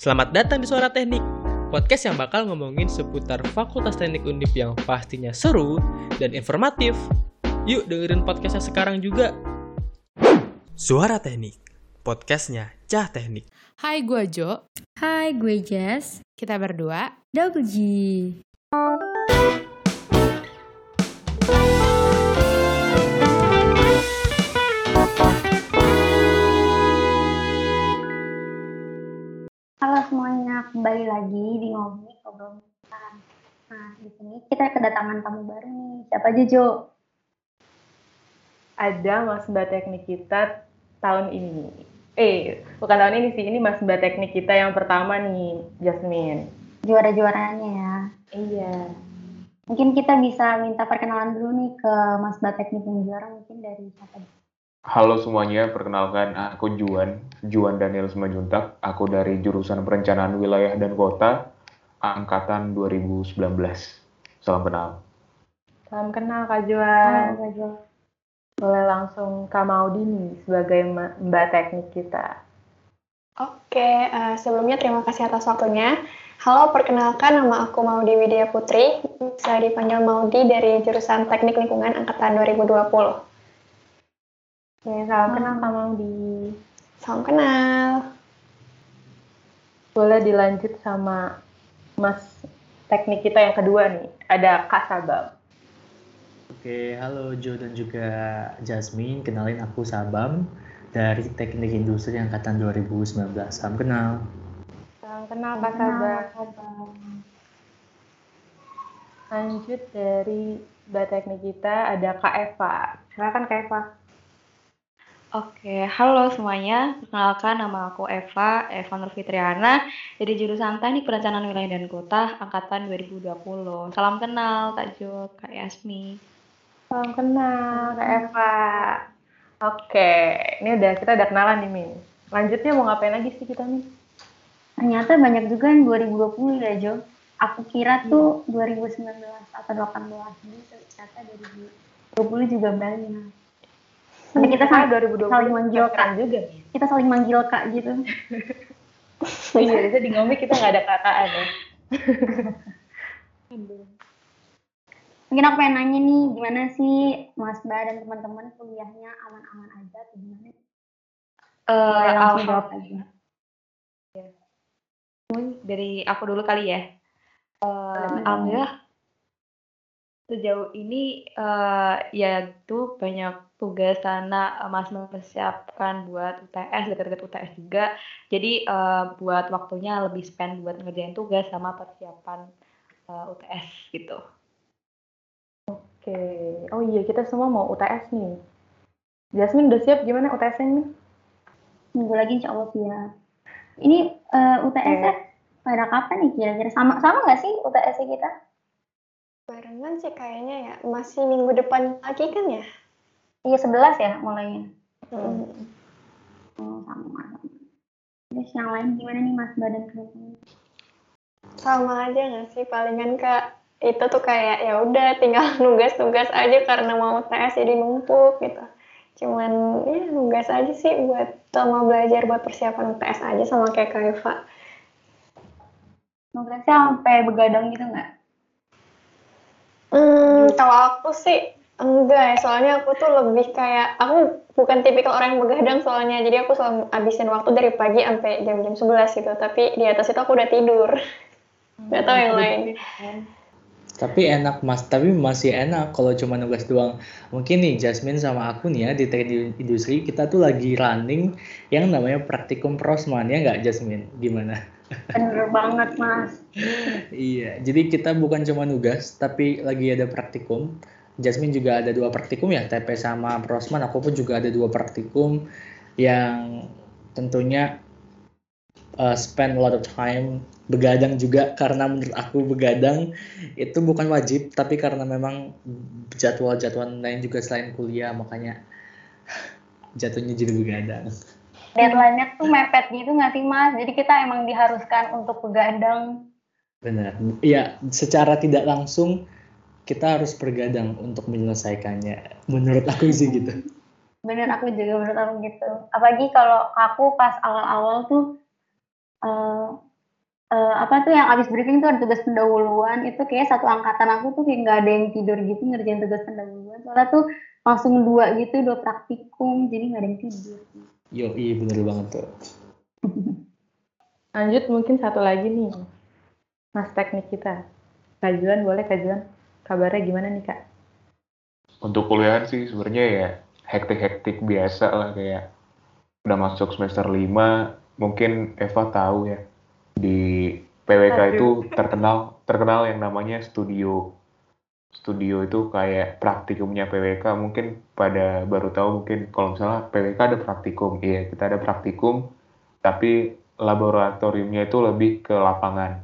Selamat datang di Suara Teknik, podcast yang bakal ngomongin seputar Fakultas Teknik Undip yang pastinya seru dan informatif. Yuk dengerin podcastnya sekarang juga. Suara Teknik, podcastnya Cah Teknik. Hai, gue Jo. Hai, gue Jess. Kita berdua Double G. Halo semuanya, kembali lagi di Ngobrol Ngobrol Mental. Nah, di sini kita kedatangan tamu baru nih. Siapa aja, Jo? ada Mas Mbak Teknik kita tahun ini. Eh, bukan tahun ini sih, ini Mas Mbak Teknik kita yang pertama nih, Jasmine. Juara-juaranya ya. Iya. Mungkin kita bisa minta perkenalan dulu nih ke Mas Mbak Teknik yang juara mungkin dari siapa? Halo semuanya, perkenalkan aku Juan, Juan Daniel Semajuntak. Aku dari jurusan Perencanaan Wilayah dan Kota, angkatan 2019. Salam kenal. Salam kenal Kak Halo, Juan. Kak Jo. Boleh langsung Kak Maudi nih sebagai Mbak Teknik kita. Oke, eh, sebelumnya terima kasih atas waktunya. Halo, perkenalkan nama aku Maudi Widya Putri, bisa dipanggil Maudi dari jurusan Teknik Lingkungan Angkatan 2020. Oke, salam kenal Kak Maudi. Salam kenal. Boleh dilanjut sama Mas Teknik kita yang kedua nih, ada Kak Sabam. Oke, halo Jo dan juga Jasmine. Kenalin aku Sabam dari Teknik Industri Angkatan 2019. Salam kenal. Salam kenal Kak Sabam. Lanjut dari Mbak Teknik kita ada Kak Eva. Silakan Kak Eva. Oke, halo semuanya. Perkenalkan nama aku Eva, Eva Nur Fitriana, dari jurusan Teknik Perencanaan Wilayah dan Kota, angkatan 2020. Salam kenal, Kak Jo, Kak Yasmi. Salam kenal Kak Eva. Oke, ini udah kita udah kenalan nih Min. Lanjutnya mau ngapain lagi sih kita nih? Ternyata banyak juga yang 2020 ya, Jo. Aku kira tuh 2019 atau 18 gitu. Ternyata 2020 juga banyak. Nanti kita saling, 2020 saling manggil kak. juga. Kita saling manggil kak gitu. Iya, biasa di ngomik kita nggak ada kataan ya. Mungkin aku pengen nanya nih, gimana sih Mas Mbak dan teman-teman kuliahnya aman-aman aja atau gimana? Eh, Boleh langsung jawab alhamdulillah, aja. dari aku dulu kali ya. Eh, Alhamdulillah, sejauh ini eh, ya tuh banyak tugas karena eh, Mas mempersiapkan buat UTS, dekat-dekat UTS juga. Jadi eh, buat waktunya lebih spend buat ngerjain tugas sama persiapan eh, UTS gitu. Oke. Oh iya, kita semua mau UTS nih. Jasmine udah siap gimana UTS-nya nih? Minggu lagi insya Allah siap. Ini eh, UTS -nya pada kapan nih kira-kira? Sama sama nggak sih UTS kita? Barengan sih kayaknya ya, masih minggu depan lagi kan ya? Iya 11 ya mulainya. Hmm. Oh, sama. Terus yang lain gimana nih Mas Mbak dan teman-teman? Sama aja nggak sih, palingan Kak, itu tuh kayak ya udah tinggal nugas-nugas aja karena mau UTS jadi numpuk gitu. Cuman ya nugas aja sih buat sama belajar buat persiapan UTS aja sama kayak Kak Eva. Nugasnya sampai begadang gitu nggak? Hmm, kalau aku sih enggak ya, soalnya aku tuh lebih kayak aku bukan tipikal orang yang begadang soalnya, jadi aku selalu habisin waktu dari pagi sampai jam-jam 11 gitu, tapi di atas itu aku udah tidur. Nggak tahu yang lain. Tapi enak mas, tapi masih enak kalau cuma nugas doang. Mungkin nih Jasmine sama aku nih ya di teknik industri kita tuh lagi running yang namanya praktikum prosman ya nggak Jasmine? Gimana? Bener banget Mas. Iya, jadi kita bukan cuma nugas, tapi lagi ada praktikum. Jasmine juga ada dua praktikum ya, TP sama Prosman. Aku pun juga ada dua praktikum yang tentunya uh, spend a lot of time begadang juga karena menurut aku begadang itu bukan wajib, tapi karena memang jadwal-jadwal lain juga selain kuliah, makanya jatuhnya jadi begadang. Deadline-nya tuh mepet gitu nggak sih Mas? Jadi kita emang diharuskan untuk begadang. Benar. Iya, secara tidak langsung kita harus bergadang untuk menyelesaikannya. Menurut aku sih gitu. Bener aku juga menurut aku gitu. Apalagi kalau aku pas awal-awal tuh eh, eh, apa tuh yang abis briefing tuh ada tugas pendahuluan itu kayak satu angkatan aku tuh kayak nggak ada yang tidur gitu ngerjain tugas pendahuluan soalnya tuh langsung dua gitu dua praktikum jadi nggak ada yang tidur Yo, iya bener banget tuh. Lanjut mungkin satu lagi nih. Mas teknik kita. Kajuan boleh kajuan. Kabarnya gimana nih kak? Untuk kuliahan sih sebenarnya ya hektik-hektik biasa lah kayak udah masuk semester 5 mungkin Eva tahu ya di PWK itu terkenal terkenal yang namanya studio. Studio itu kayak praktikumnya PWK mungkin pada baru tahu mungkin kalau misalnya PWK ada praktikum. Iya kita ada praktikum tapi laboratoriumnya itu lebih ke lapangan.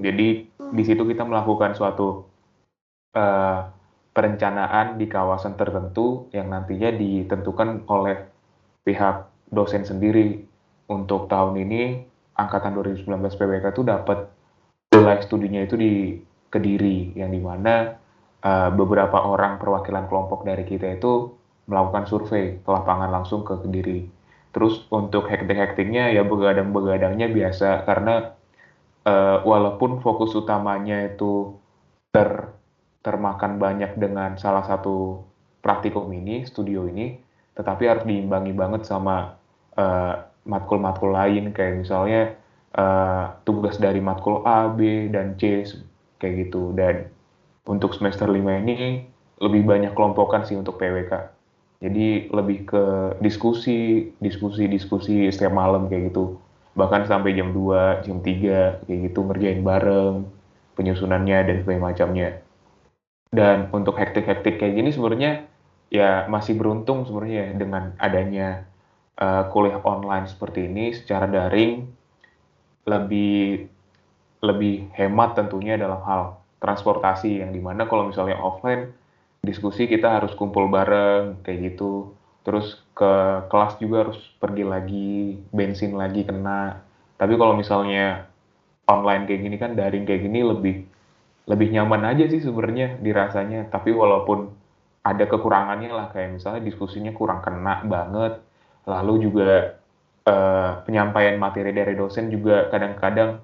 Jadi di situ kita melakukan suatu eh, perencanaan di kawasan tertentu yang nantinya ditentukan oleh pihak dosen sendiri untuk tahun ini angkatan 2019 PWK itu dapat wilayah studinya itu di Kediri yang di mana uh, beberapa orang perwakilan kelompok dari kita itu melakukan survei ke lapangan langsung ke Kediri. Terus untuk hektik-hektiknya ya begadang-begadangnya biasa karena uh, walaupun fokus utamanya itu ter termakan banyak dengan salah satu praktikum ini, studio ini, tetapi harus diimbangi banget sama uh, matkul-matkul lain kayak misalnya uh, tugas dari matkul A, B, dan C kayak gitu. Dan untuk semester 5 ini lebih banyak kelompokan sih untuk PWK. Jadi lebih ke diskusi, diskusi, diskusi setiap malam kayak gitu. Bahkan sampai jam 2, jam 3 kayak gitu ngerjain bareng penyusunannya dan sebagainya macamnya. Dan untuk hektik-hektik kayak gini sebenarnya ya masih beruntung sebenarnya dengan adanya uh, kuliah online seperti ini secara daring. Lebih lebih hemat tentunya dalam hal transportasi yang di mana kalau misalnya offline diskusi kita harus kumpul bareng kayak gitu. Terus ke kelas juga harus pergi lagi bensin lagi kena. Tapi kalau misalnya online kayak gini kan daring kayak gini lebih lebih nyaman aja sih sebenarnya dirasanya tapi walaupun ada kekurangannya lah kayak misalnya diskusinya kurang kena banget lalu juga uh, penyampaian materi dari dosen juga kadang-kadang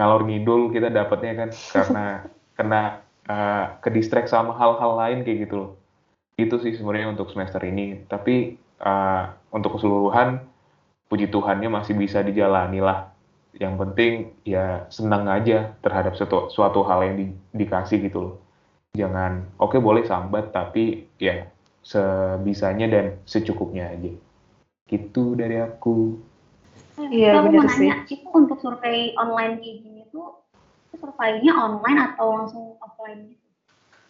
ngalor ngidul kita dapatnya kan karena kena uh, ke distract sama hal-hal lain kayak gitu loh. Itu sih sebenarnya untuk semester ini. Tapi uh, untuk keseluruhan puji Tuhannya masih bisa dijalani lah. Yang penting ya senang aja terhadap suatu, suatu hal yang di, dikasih gitu loh. Jangan oke okay, boleh sambat tapi ya sebisanya dan secukupnya aja. Gitu dari aku. Iya, benar sih. Itu untuk survei online kayak gini tuh surveinya online atau langsung offline gitu?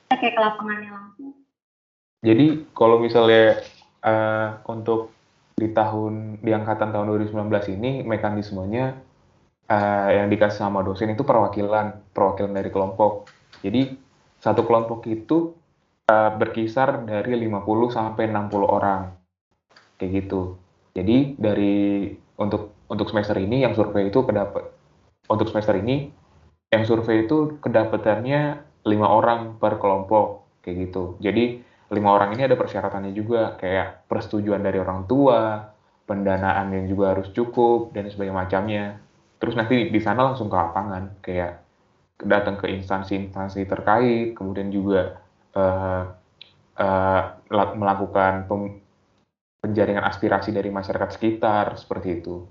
Kita kayak ke lapangannya langsung. Jadi kalau misalnya uh, untuk di tahun di angkatan tahun 2019 ini mekanismenya uh, yang dikasih sama dosen itu perwakilan perwakilan dari kelompok. Jadi satu kelompok itu uh, berkisar dari 50 sampai 60 orang kayak gitu. Jadi dari untuk untuk semester ini yang survei itu kedapat untuk semester ini yang survei itu kedapatannya lima orang per kelompok kayak gitu. Jadi lima orang ini ada persyaratannya juga kayak persetujuan dari orang tua, pendanaan yang juga harus cukup dan sebagainya macamnya. Terus nanti di sana langsung ke lapangan kayak datang ke instansi-instansi terkait, kemudian juga uh, uh, melakukan penjaringan aspirasi dari masyarakat sekitar seperti itu.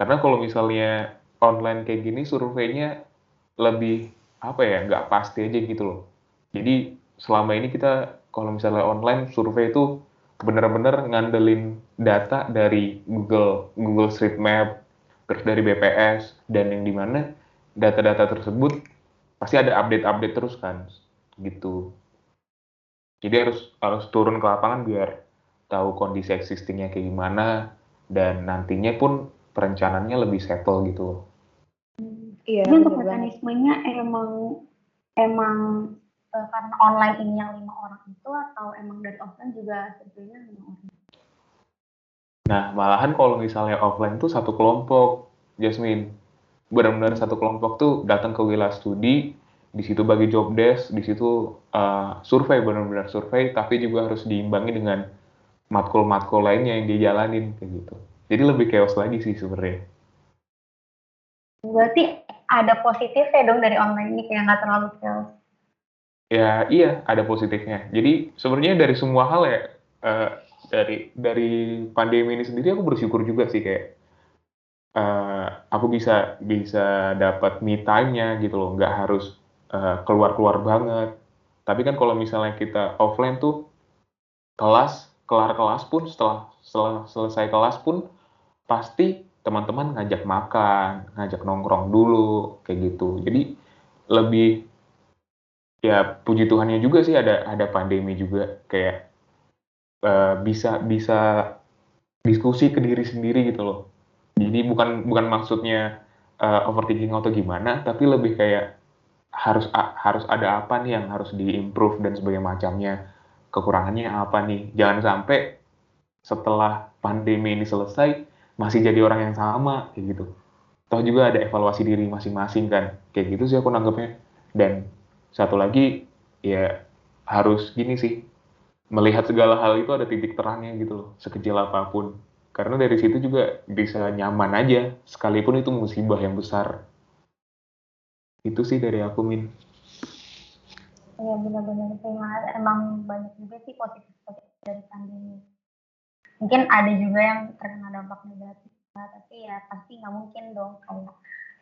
Karena kalau misalnya online kayak gini surveinya lebih apa ya nggak pasti aja gitu loh jadi selama ini kita kalau misalnya online survei itu benar-benar ngandelin data dari Google Google Street Map terus dari BPS dan yang di mana data-data tersebut pasti ada update-update terus kan gitu jadi harus harus turun ke lapangan biar tahu kondisi existingnya kayak gimana dan nantinya pun perencanaannya lebih settle gitu Iya. Jadi untuk mekanismenya emang emang uh, karena online ini yang lima orang itu atau emang dari offline juga sebetulnya lima orang? Nah, malahan kalau misalnya offline tuh satu kelompok, Jasmine. Benar-benar satu kelompok tuh datang ke wilayah studi, di situ bagi job desk, di situ uh, survei benar-benar survei, tapi juga harus diimbangi dengan matkul-matkul lainnya yang dijalanin kayak gitu. Jadi lebih chaos lagi sih sebenarnya. Berarti ada positifnya dong dari online ini kayak nggak terlalu sales. Ya iya ada positifnya. Jadi sebenarnya dari semua hal ya eh, dari dari pandemi ini sendiri aku bersyukur juga sih kayak eh, aku bisa bisa dapat me time-nya gitu loh, nggak harus eh, keluar-keluar banget. Tapi kan kalau misalnya kita offline tuh kelas kelar kelas pun setelah setelah selesai kelas pun pasti teman-teman ngajak makan, ngajak nongkrong dulu kayak gitu. Jadi lebih ya puji Tuhannya juga sih ada ada pandemi juga kayak eh, bisa bisa diskusi ke diri sendiri gitu loh. Jadi bukan bukan maksudnya eh, overthinking atau gimana, tapi lebih kayak harus a- harus ada apa nih yang harus diimprove dan sebagainya macamnya. Kekurangannya apa nih? Jangan sampai setelah pandemi ini selesai masih jadi orang yang sama kayak gitu. Toh juga ada evaluasi diri masing-masing kan. Kayak gitu sih aku nanggepnya. Dan satu lagi ya harus gini sih melihat segala hal itu ada titik terangnya gitu loh sekecil apa pun karena dari situ juga bisa nyaman aja sekalipun itu musibah yang besar itu sih dari aku min Iya benar-benar emang banyak juga sih positif positif dari pandemi. Mungkin ada juga yang terkena dampak negatif, tapi ya pasti nggak mungkin dong kayak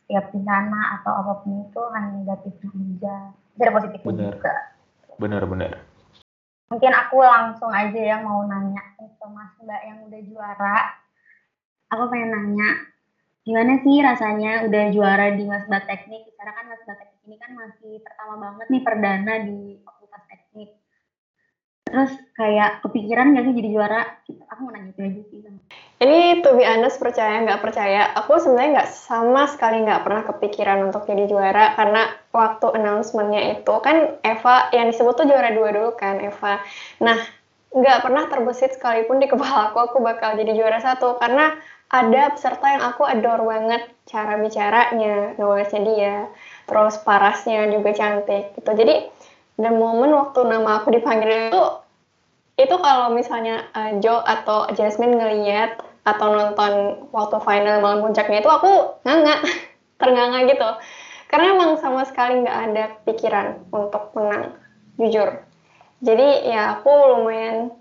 setiap bencana atau apa pun itu hanya negatifnya aja. Bisa ada positifnya Benar. juga. benar-benar Mungkin aku langsung aja ya mau nanya ke Mas Mbak yang udah juara. Aku pengen nanya, gimana sih rasanya udah juara di Mas Mbak Teknik? Karena kan Mas Mbak Teknik ini kan masih pertama banget nih perdana di. Terus kayak kepikiran gak sih jadi juara? Aku mau nanya itu aja sih. Ini to be honest percaya nggak percaya, aku sebenarnya nggak sama sekali nggak pernah kepikiran untuk jadi juara karena waktu announcement-nya itu kan Eva yang disebut tuh juara dua dulu kan Eva. Nah nggak pernah terbesit sekalipun di kepala aku aku bakal jadi juara satu karena ada peserta yang aku adore banget cara bicaranya, knowledge-nya dia, terus parasnya juga cantik gitu. Jadi dan momen waktu nama aku dipanggil itu itu kalau misalnya uh, Joe atau Jasmine ngeliat atau nonton waktu final malam puncaknya itu aku nganga ternganga gitu. Karena emang sama sekali nggak ada pikiran untuk menang jujur. Jadi ya aku lumayan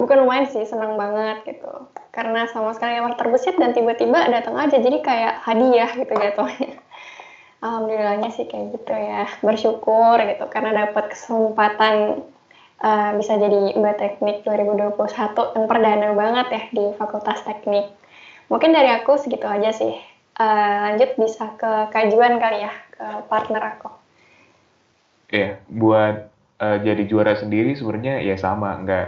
bukan lumayan sih senang banget gitu. Karena sama sekali emang terbesit dan tiba-tiba datang aja jadi kayak hadiah gitu jatuhnya alhamdulillahnya sih kayak gitu ya bersyukur gitu karena dapat kesempatan uh, bisa jadi Mbak Teknik 2021 yang perdana banget ya di Fakultas Teknik. Mungkin dari aku segitu aja sih. Uh, lanjut bisa ke kajuan kali ya, ke partner aku. ya buat eh, jadi juara sendiri sebenarnya ya sama nggak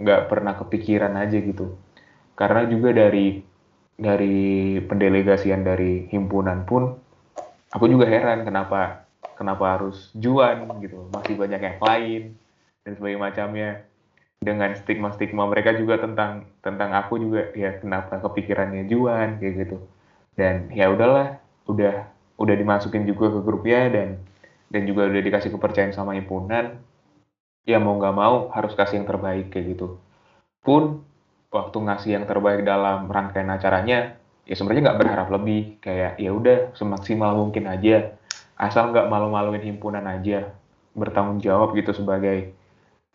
nggak pernah kepikiran aja gitu karena juga dari dari pendelegasian dari himpunan pun aku juga heran kenapa kenapa harus juan gitu. Masih banyak yang lain dan sebagainya macamnya. Dengan stigma-stigma mereka juga tentang tentang aku juga ya kenapa kepikirannya juan kayak gitu. Dan ya udahlah udah udah dimasukin juga ke grupnya dan dan juga udah dikasih kepercayaan sama himpunan. Ya mau nggak mau harus kasih yang terbaik kayak gitu. Pun waktu ngasih yang terbaik dalam rangkaian acaranya ya sebenarnya nggak berharap lebih. Kayak ya udah semaksimal mungkin aja. Asal nggak malu-maluin himpunan aja bertanggung jawab gitu sebagai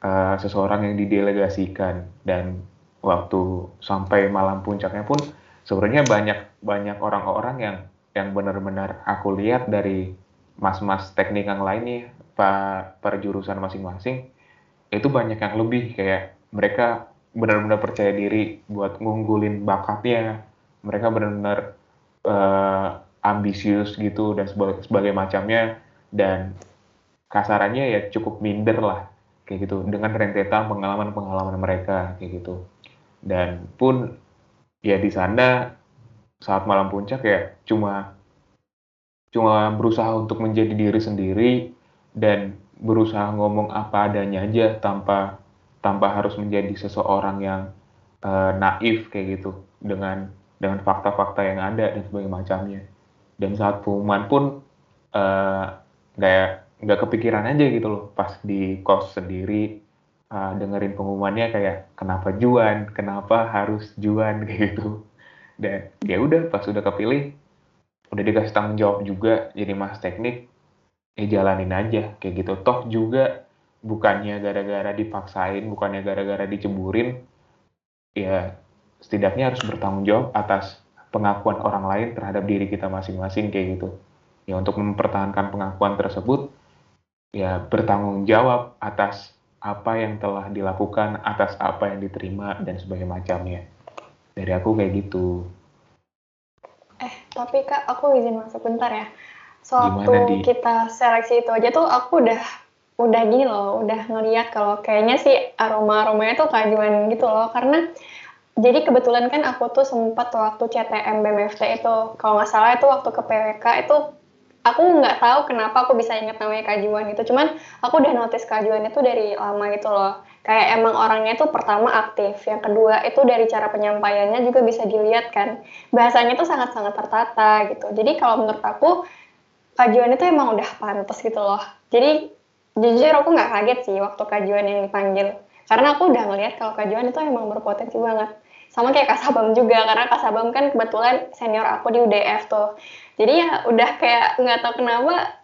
uh, seseorang yang didelegasikan. Dan waktu sampai malam puncaknya pun sebenarnya banyak banyak orang-orang yang yang benar-benar aku lihat dari mas-mas teknik yang lain nih pak per jurusan masing-masing itu banyak yang lebih. Kayak mereka benar-benar percaya diri buat ngunggulin bakatnya mereka benar-benar uh, ambisius gitu dan sebagai, sebagai macamnya. Dan kasarannya ya cukup minder lah kayak gitu. Dengan rentetan pengalaman-pengalaman mereka kayak gitu. Dan pun ya di sana saat malam puncak ya cuma cuma berusaha untuk menjadi diri sendiri dan berusaha ngomong apa adanya aja tanpa tanpa harus menjadi seseorang yang uh, naif kayak gitu. Dengan dengan fakta-fakta yang ada dan sebagainya macamnya. Dan saat pengumuman pun nggak uh, nggak kepikiran aja gitu loh. Pas di kos sendiri uh, dengerin pengumumannya kayak kenapa Juan? Kenapa harus Juan? kayak gitu. Dan ya udah pas udah kepilih udah dikasih tanggung jawab juga jadi mas teknik ya jalanin aja kayak gitu. Toh juga bukannya gara-gara dipaksain bukannya gara-gara diceburin ya setidaknya harus bertanggung jawab atas pengakuan orang lain terhadap diri kita masing-masing kayak gitu ya untuk mempertahankan pengakuan tersebut ya bertanggung jawab atas apa yang telah dilakukan atas apa yang diterima dan sebagainya macamnya dari aku kayak gitu Eh, tapi Kak, aku izin masuk bentar ya. Gimana, Di? kita seleksi itu aja tuh aku udah udah gini loh, udah ngeliat kalau kayaknya sih aroma-aromanya tuh kajuan gitu loh. Karena jadi kebetulan kan aku tuh sempat waktu CTM BMFT itu, kalau nggak salah itu waktu ke PWK itu aku nggak tahu kenapa aku bisa inget namanya kajuan itu. Cuman aku udah notice kajuan itu dari lama gitu loh. Kayak emang orangnya tuh pertama aktif, yang kedua itu dari cara penyampaiannya juga bisa dilihat kan. Bahasanya tuh sangat-sangat tertata gitu. Jadi kalau menurut aku kajuan itu emang udah pantas gitu loh. Jadi jujur aku nggak kaget sih waktu kajuan yang dipanggil. Karena aku udah ngeliat kalau kajuan itu emang berpotensi banget. Sama kayak Kasabam juga, karena Kasabam kan kebetulan senior aku di UDF tuh. Jadi ya udah kayak nggak tahu kenapa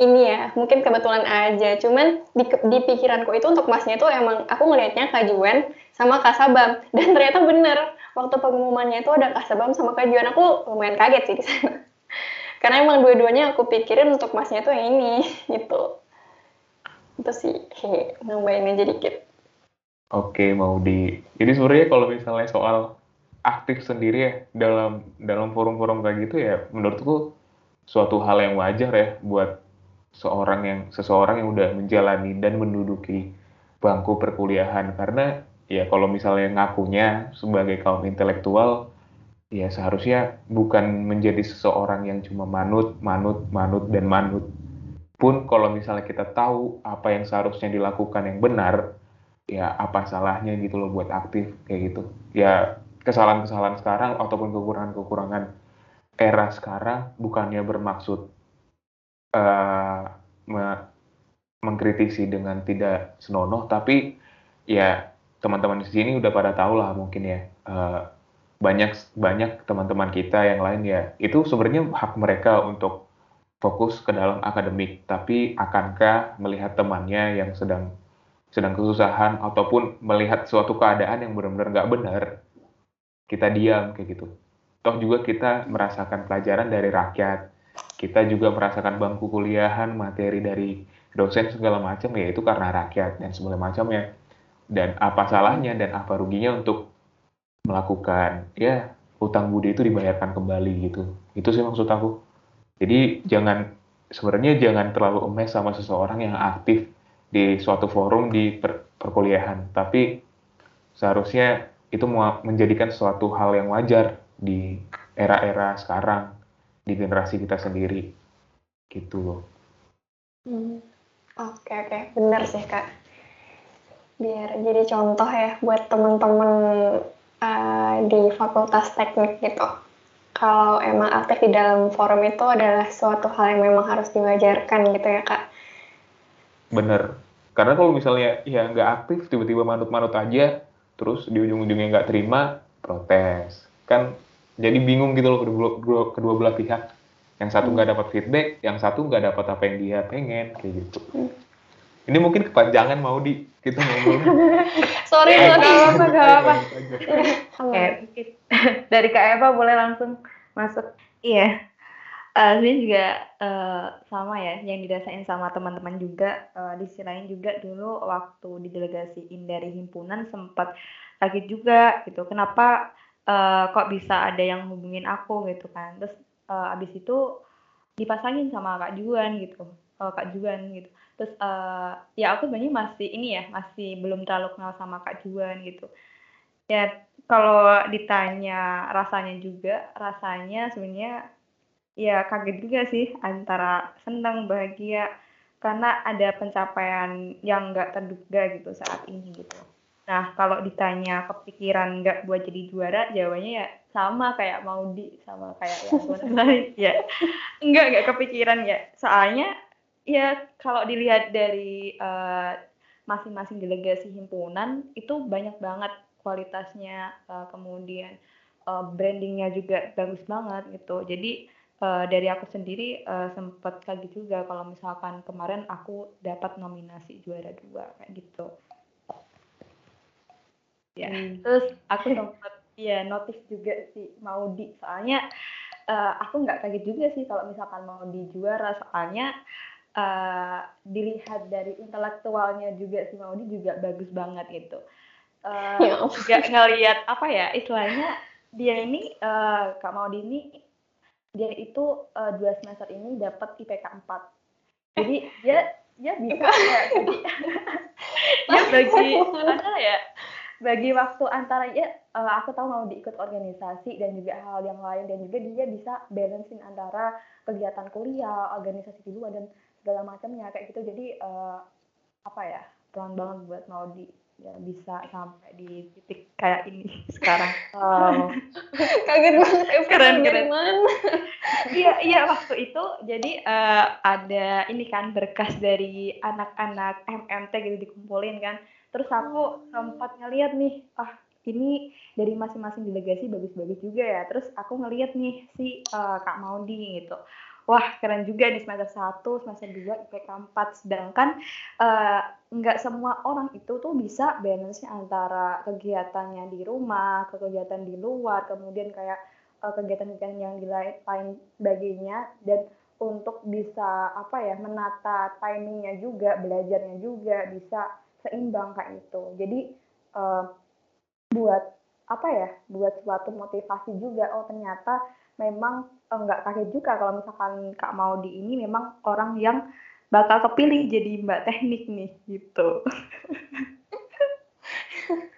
ini ya, mungkin kebetulan aja. Cuman di, di pikiranku itu untuk masnya itu emang aku ngelihatnya kajuan sama Kasabam. Dan ternyata bener, waktu pengumumannya itu ada Kasabam sama kajuan. Aku lumayan kaget sih di sana. Karena emang dua-duanya aku pikirin untuk masnya tuh yang ini, gitu. Itu sih, hehe, nambahin aja dikit. Oke, mau di. Jadi sebenarnya kalau misalnya soal aktif sendiri ya dalam dalam forum-forum kayak gitu ya, menurutku suatu hal yang wajar ya buat seorang yang seseorang yang udah menjalani dan menduduki bangku perkuliahan karena ya kalau misalnya ngakunya sebagai kaum intelektual ya seharusnya bukan menjadi seseorang yang cuma manut, manut, manut dan manut. Pun kalau misalnya kita tahu apa yang seharusnya dilakukan yang benar, ya apa salahnya gitu loh buat aktif kayak gitu. Ya kesalahan-kesalahan sekarang ataupun kekurangan-kekurangan era sekarang bukannya bermaksud eh, me- mengkritisi dengan tidak senonoh tapi ya teman-teman di sini udah pada tahu lah mungkin ya eh, banyak banyak teman-teman kita yang lain ya itu sebenarnya hak mereka untuk fokus ke dalam akademik tapi akankah melihat temannya yang sedang sedang kesusahan ataupun melihat suatu keadaan yang benar-benar nggak benar, kita diam kayak gitu. Toh juga kita merasakan pelajaran dari rakyat, kita juga merasakan bangku kuliahan, materi dari dosen segala macam ya itu karena rakyat dan segala macamnya. Dan apa salahnya dan apa ruginya untuk melakukan ya utang budi itu dibayarkan kembali gitu. Itu sih maksud aku. Jadi jangan sebenarnya jangan terlalu emes sama seseorang yang aktif di suatu forum di per- perkuliahan, tapi seharusnya itu menjadikan suatu hal yang wajar di era-era sekarang, di generasi kita sendiri, gitu loh. Hmm. Oke oke, bener sih kak. Biar jadi contoh ya buat temen-temen uh, di fakultas teknik gitu. Kalau emang aktif di dalam forum itu adalah suatu hal yang memang harus diwajarkan gitu ya kak. Bener. Karena kalau misalnya ya nggak aktif, tiba-tiba manut-manut aja, terus di ujung-ujungnya nggak terima, protes. Kan jadi bingung gitu loh kedua, kedua, kedua belah pihak. Yang satu nggak dapat feedback, yang satu nggak dapat apa yang dia pengen, kayak gitu. Ini mungkin kepanjangan mau di kita ngomong. Sorry Gak sorry. apa-apa, gak apa-apa. Halo. Oke, dari Kak Eva boleh langsung masuk. Iya, Eh sebenarnya juga eh, sama ya, yang dirasain sama teman-teman juga. Eh, di sisi lain juga dulu waktu didelegasiin dari himpunan sempat kaget juga gitu. Kenapa eh, kok bisa ada yang hubungin aku gitu kan? Terus eh, abis itu dipasangin sama Kak Juan gitu, eh, Kak Juan gitu. Terus eh, ya aku sebenarnya masih ini ya, masih belum terlalu kenal sama Kak Juan gitu. Ya kalau ditanya rasanya juga, rasanya sebenarnya ya kaget juga sih antara senang bahagia karena ada pencapaian yang nggak terduga gitu saat ini gitu. Nah kalau ditanya kepikiran nggak buat jadi juara, jawabannya ya sama kayak Maudi sama kayak yang lain ya nggak nggak kepikiran ya. Soalnya ya kalau dilihat dari eh, masing-masing delegasi himpunan itu banyak banget kualitasnya, eh, kemudian eh, brandingnya juga bagus banget gitu. Jadi eh, dari aku sendiri eh, sempat kaget juga kalau misalkan kemarin aku dapat nominasi juara dua kayak gitu. Ya, terus aku sempat ya notice juga sih Maudi soalnya eh, aku nggak kaget juga sih kalau misalkan Maudi juara soalnya eh, dilihat dari intelektualnya juga si Maudi juga bagus banget Ya ampun. juga ngelihat apa ya istilahnya dia ini eh, Kak Maudi ini dia itu eh, dua semester ini dapat IPK 4 jadi dia dia bisa kayak jadi dia bagi apa ya? bagi waktu antara ya eh, aku tahu mau diikut organisasi dan juga hal yang lain dan juga dia bisa balancing antara kegiatan kuliah organisasi di luar dan segala macamnya kayak gitu. Jadi eh, apa ya pelan banget buat mau di ya bisa sampai di titik kayak ini sekarang Wow. Kaget banget Eva Keren, keren. Iya, iya waktu itu jadi eh, ada ini kan berkas dari anak-anak MMT gitu dikumpulin kan. Terus aku sempat ngeliat nih, ah ini dari masing-masing delegasi bagus-bagus juga ya. Terus aku ngeliat nih si eh, Kak Maudi gitu. Wah, keren juga di semester 1, semester 2 IPK 4. Sedangkan nggak semua orang itu tuh bisa balance-nya antara kegiatannya di rumah, ke kegiatan di luar, kemudian kayak uh, kegiatan-kegiatan yang di lain sebagainya dan untuk bisa apa ya menata timingnya juga belajarnya juga bisa seimbang kayak itu jadi uh, buat apa ya buat suatu motivasi juga oh ternyata memang eh, nggak kaget juga kalau misalkan Kak Maudi ini memang orang yang bakal kepilih jadi Mbak Teknik nih gitu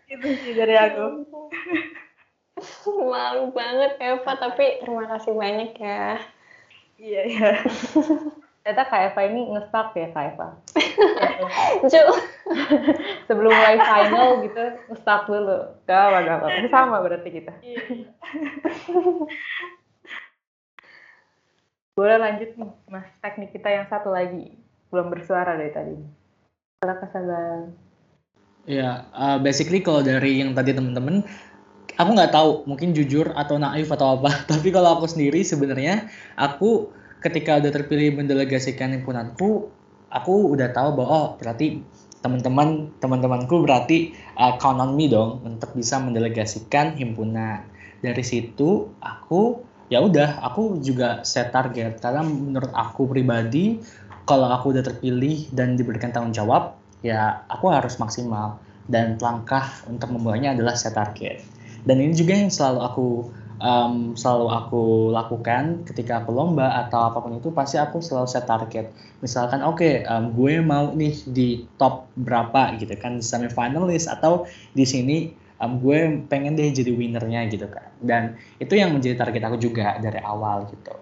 itu sih dari aku Malu banget Eva, tapi terima kasih banyak ya. iya iya Ternyata Kak Eva ini nge-stuck ya Kak Eva. Sebelum mulai final gitu, nge-stuck dulu. Gak apa, gak apa. Sama berarti kita. Boleh lanjut nih, Mas. Teknik kita yang satu lagi. Belum bersuara dari tadi. Silakan Sabar. Ya, uh, basically kalau dari yang tadi temen-temen, aku nggak tahu, mungkin jujur atau naif atau apa. Tapi kalau aku sendiri sebenarnya, aku ketika udah terpilih mendelegasikan himpunanku, aku udah tahu bahwa oh berarti teman-teman teman-temanku berarti uh, count on me dong untuk bisa mendelegasikan himpunan. Dari situ aku ya udah, aku juga set target. Karena menurut aku pribadi kalau aku udah terpilih dan diberikan tanggung jawab ya aku harus maksimal. Dan langkah untuk memulainya adalah set target. Dan ini juga yang selalu aku um, selalu aku lakukan ketika aku lomba atau apa pun itu pasti aku selalu set target. Misalkan oke um, gue mau nih di top berapa gitu kan semifinalis atau di sini um, gue pengen deh jadi winernya gitu kan. Dan itu yang menjadi target aku juga dari awal gitu.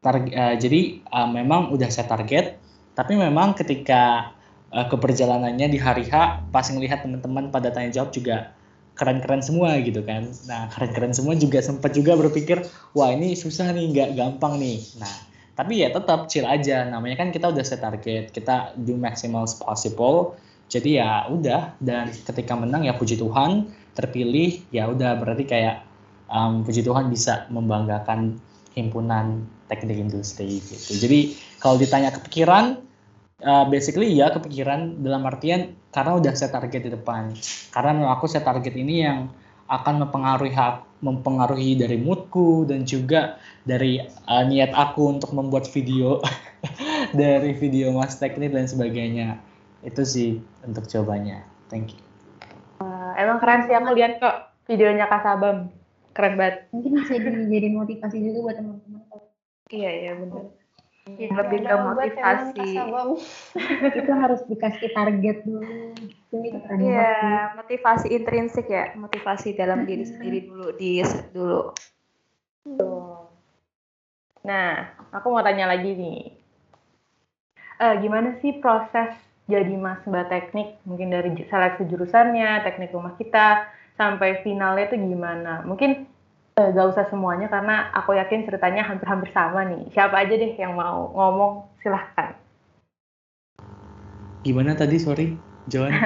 Targ- uh, jadi uh, memang udah set target tapi memang ketika uh, keperjalanannya di hari H pas ngelihat teman-teman pada tanya jawab juga keren-keren semua gitu kan. Nah keren-keren semua juga sempat juga berpikir wah ini susah nih nggak gampang nih. Nah tapi ya tetap chill aja. Namanya kan kita udah set target kita do maximal possible jadi ya udah dan ketika menang ya puji Tuhan terpilih ya udah berarti kayak um, puji Tuhan bisa membanggakan himpunan teknik industri gitu. Jadi kalau ditanya kepikiran uh, basically ya kepikiran dalam artian karena udah set target di depan. Karena aku set target ini yang akan mempengaruhi hak mempengaruhi dari moodku dan juga dari uh, niat aku untuk membuat video dari video mas teknik dan sebagainya itu sih untuk jawabannya thank you Uh, emang keren sih aku lihat kok videonya Kak Sabam. Keren banget. Mungkin bisa jadi motivasi juga buat teman-teman. iya iya benar Ya, lebih ke motivasi itu harus dikasih target dulu. Iya, motivasi intrinsik ya, motivasi dalam diri sendiri dulu, di dulu. Nah, aku mau tanya lagi nih. Eh, gimana sih proses jadi Mas Mbak Teknik? Mungkin dari seleksi jurusannya, teknik rumah kita, sampai finalnya itu gimana? Mungkin eh, gak usah semuanya karena aku yakin ceritanya hampir-hampir sama nih. Siapa aja deh yang mau ngomong, silahkan. gimana tadi sorry Joan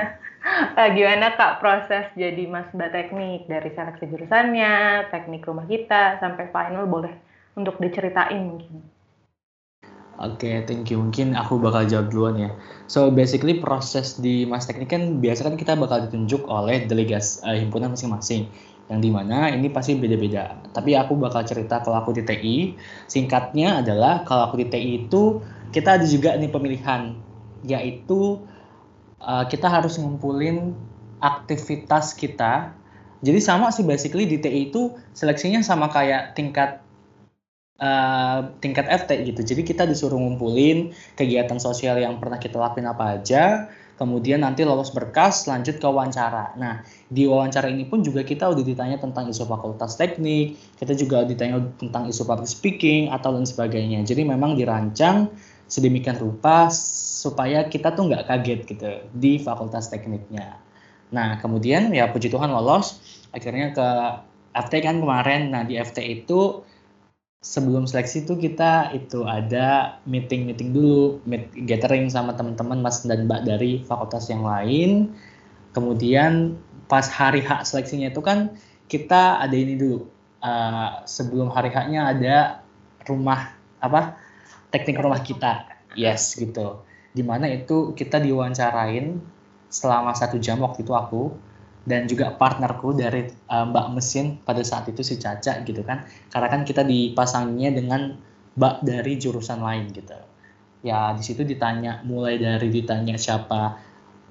Eh, gimana Kak proses jadi Mas Mbak Teknik? Dari seleksi jurusannya, teknik rumah kita, sampai final boleh untuk diceritain mungkin. Oke, okay, thank you. Mungkin aku bakal jawab duluan ya. So basically proses di Mas Teknik kan biasa kan kita bakal ditunjuk oleh delegas uh, himpunan masing-masing. Yang di mana ini pasti beda-beda. Tapi aku bakal cerita kalau aku di TI. Singkatnya adalah kalau aku di TI itu kita ada juga nih pemilihan, yaitu uh, kita harus ngumpulin aktivitas kita. Jadi sama sih basically di TI itu seleksinya sama kayak tingkat uh, tingkat FT gitu. Jadi kita disuruh ngumpulin kegiatan sosial yang pernah kita lakuin apa aja, kemudian nanti lolos berkas lanjut ke wawancara. Nah, di wawancara ini pun juga kita udah ditanya tentang isu fakultas teknik, kita juga ditanya tentang isu public speaking atau lain sebagainya. Jadi memang dirancang sedemikian rupa supaya kita tuh nggak kaget gitu di fakultas tekniknya. Nah, kemudian ya puji Tuhan lolos akhirnya ke FT kan kemarin. Nah, di FT itu sebelum seleksi itu kita itu ada meeting-meeting dulu, meet, gathering sama teman-teman Mas dan Mbak dari fakultas yang lain. Kemudian pas hari H seleksinya itu kan kita ada ini dulu. Uh, sebelum hari H-nya ada rumah apa? Teknik rumah kita. Yes, gitu. Di mana itu kita diwawancarain selama satu jam waktu itu aku dan juga partnerku dari uh, Mbak Mesin pada saat itu si Caca gitu kan. Karena kan kita dipasangnya dengan Mbak dari jurusan lain gitu. Ya di situ ditanya mulai dari ditanya siapa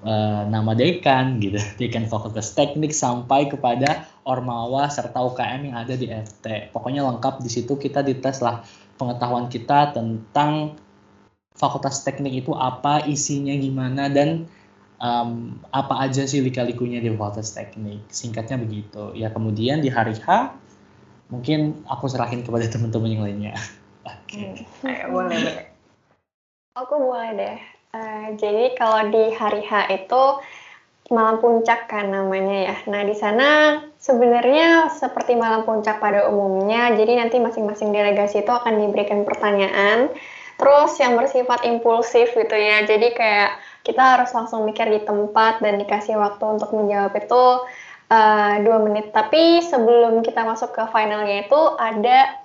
uh, nama dekan gitu. Dekan fakultas teknik sampai kepada ormawa serta UKM yang ada di FT pokoknya lengkap di situ kita dites lah pengetahuan kita tentang fakultas teknik itu apa isinya gimana dan um, apa aja sih lika-likunya di fakultas teknik singkatnya begitu. Ya kemudian di hari H mungkin aku serahin kepada teman-teman yang lainnya. Oke. Okay. hmm. boleh boleh. Aku boleh deh. Uh, jadi kalau di hari H itu malam puncak kan namanya ya. Nah di sana sebenarnya seperti malam puncak pada umumnya jadi nanti masing-masing delegasi itu akan diberikan pertanyaan. Terus yang bersifat impulsif gitu ya jadi kayak kita harus langsung mikir di tempat dan dikasih waktu untuk menjawab itu uh, dua menit. Tapi sebelum kita masuk ke finalnya itu ada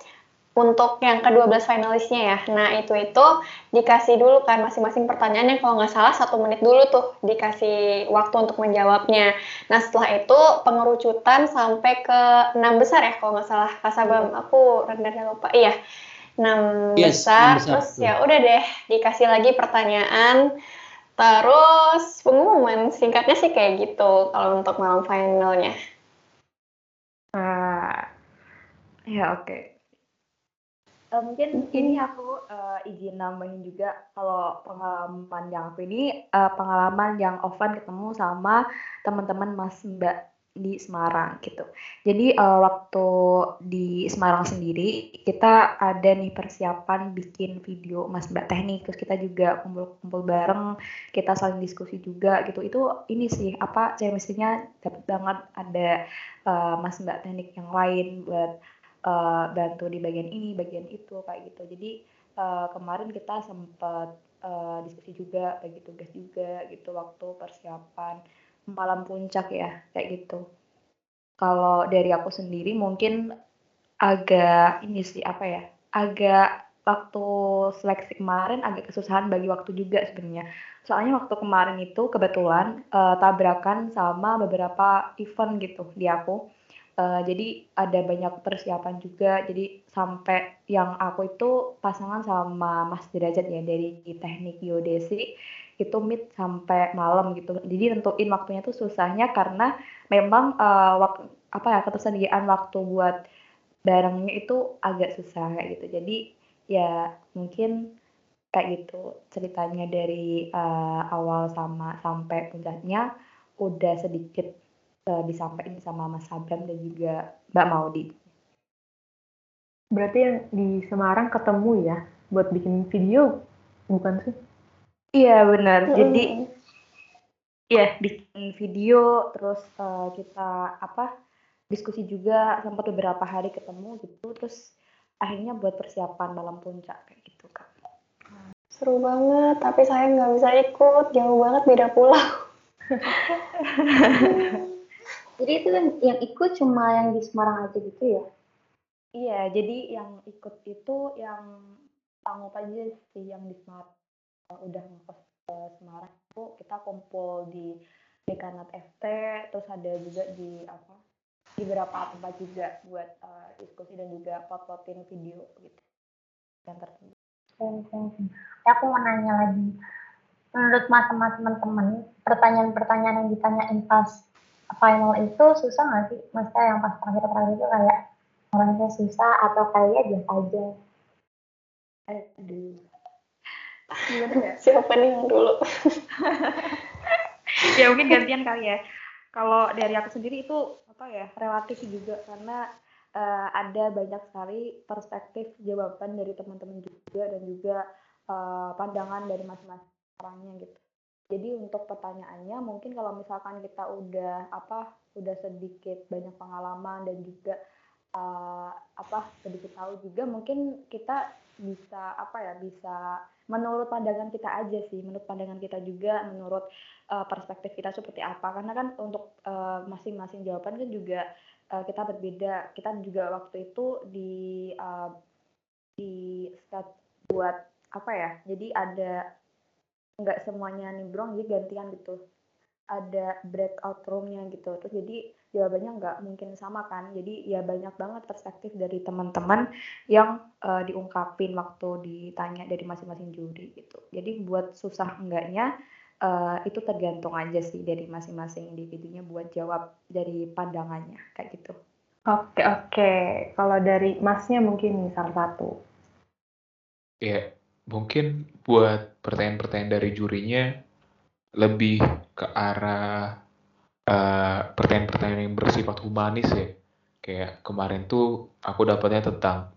untuk yang ke-12 finalisnya ya. Nah, itu itu dikasih dulu kan masing-masing pertanyaan yang kalau nggak salah satu menit dulu tuh dikasih waktu untuk menjawabnya. Nah, setelah itu pengerucutan sampai ke enam besar ya kalau nggak salah. Kasabam, aku rendah lupa. Iya, enam yes, besar. besar. Terus ya udah deh dikasih lagi pertanyaan Terus pengumuman singkatnya sih kayak gitu kalau untuk malam finalnya. Ah, ya oke. Okay. Uh, eh, mungkin mm-hmm. ini aku uh, izin nambahin juga kalau pengalaman yang aku ini uh, pengalaman yang offline ketemu sama teman-teman Mas Mbak di Semarang gitu. Jadi uh, waktu di Semarang sendiri kita ada nih persiapan bikin video Mas Mbak Teknik, terus kita juga kumpul-kumpul bareng, kita saling diskusi juga gitu. Itu ini sih apa chemistry-nya dapat banget ada uh, Mas Mbak Teknik yang lain buat uh, bantu di bagian ini, bagian itu kayak gitu. Jadi uh, kemarin kita sempat uh, diskusi juga, bagi tugas juga gitu waktu persiapan malam puncak ya kayak gitu. Kalau dari aku sendiri mungkin agak ini sih apa ya agak waktu seleksi kemarin agak kesusahan bagi waktu juga sebenarnya. Soalnya waktu kemarin itu kebetulan uh, tabrakan sama beberapa event gitu di aku. Uh, jadi ada banyak persiapan juga. Jadi sampai yang aku itu pasangan sama Mas Derajat ya dari teknik geodesi itu meet sampai malam gitu. Jadi nentuin waktunya tuh susahnya karena memang uh, waktu apa ya ketersediaan waktu buat barangnya itu agak susah kayak gitu. Jadi ya mungkin kayak gitu ceritanya dari uh, awal sama sampai puncaknya udah sedikit uh, disampaikan sama Mas Abram dan juga Mbak Maudi. Berarti yang di Semarang ketemu ya buat bikin video bukan sih? Iya benar. Jadi ya bikin video terus uh, kita apa diskusi juga sempat beberapa hari ketemu gitu terus akhirnya buat persiapan malam puncak kayak gitu kan. Seru banget, tapi saya nggak bisa ikut, jauh banget beda pulau. Jadi itu yang, yang ikut cuma yang di Semarang aja gitu ya? Iya, jadi yang ikut itu yang sanggup aja sih yang di Semarang udah ngekos ke Semarang itu kita kumpul di Dekanat FT, terus ada juga di apa di beberapa tempat juga buat uh, diskusi dan juga pot-potin video gitu yang tertentu. Oke, oke. Ya, aku mau nanya lagi. Menurut mas-mas teman-teman, pertanyaan-pertanyaan yang ditanyain pas final itu susah nggak sih? Maksudnya yang pas terakhir-terakhir itu kayak orangnya susah atau kayak biasa aja? Aduh. Gimana ya? Siapa nih yang dulu? ya mungkin gantian kali ya. Kalau dari aku sendiri itu apa ya relatif juga karena uh, ada banyak sekali perspektif jawaban dari teman-teman juga dan juga uh, pandangan dari masing-masing orangnya gitu. Jadi untuk pertanyaannya mungkin kalau misalkan kita udah apa udah sedikit banyak pengalaman dan juga uh, apa sedikit tahu juga mungkin kita bisa apa ya bisa menurut pandangan kita aja sih menurut pandangan kita juga menurut uh, perspektif kita seperti apa. Karena kan untuk masing-masing uh, jawaban kan juga uh, kita berbeda. Kita juga waktu itu di uh, di start buat apa ya jadi ada nggak semuanya nimbrong jadi gantian gitu. Ada breakout roomnya gitu. Terus jadi jawabannya nggak mungkin sama kan. Jadi ya banyak banget perspektif dari teman-teman yang uh, diungkapin waktu ditanya dari masing-masing juri gitu. Jadi buat susah enggaknya uh, itu tergantung aja sih dari masing-masing individunya buat jawab dari pandangannya kayak gitu. Oke oke. Kalau dari masnya mungkin salah satu. Ya mungkin buat pertanyaan-pertanyaan dari jurinya lebih ke arah uh, pertanyaan-pertanyaan yang bersifat humanis ya. Kayak kemarin tuh aku dapatnya tentang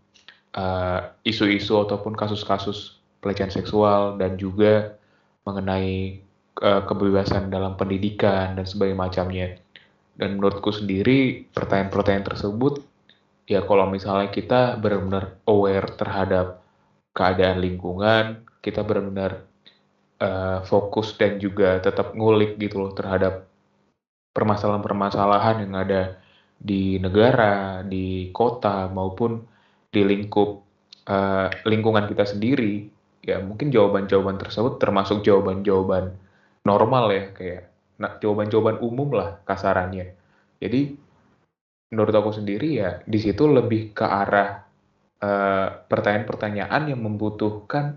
eh, isu-isu uh, ataupun kasus-kasus pelecehan seksual dan juga mengenai uh, kebebasan dalam pendidikan dan sebagainya macamnya. Dan menurutku sendiri pertanyaan-pertanyaan tersebut ya kalau misalnya kita benar-benar aware terhadap keadaan lingkungan, kita benar-benar uh, fokus dan juga tetap ngulik gitu loh terhadap permasalahan-permasalahan yang ada di negara, di kota maupun di lingkup uh, lingkungan kita sendiri, ya mungkin jawaban-jawaban tersebut termasuk jawaban-jawaban normal ya kayak nah, jawaban-jawaban umum lah kasarannya. Jadi menurut aku sendiri ya di situ lebih ke arah uh, pertanyaan-pertanyaan yang membutuhkan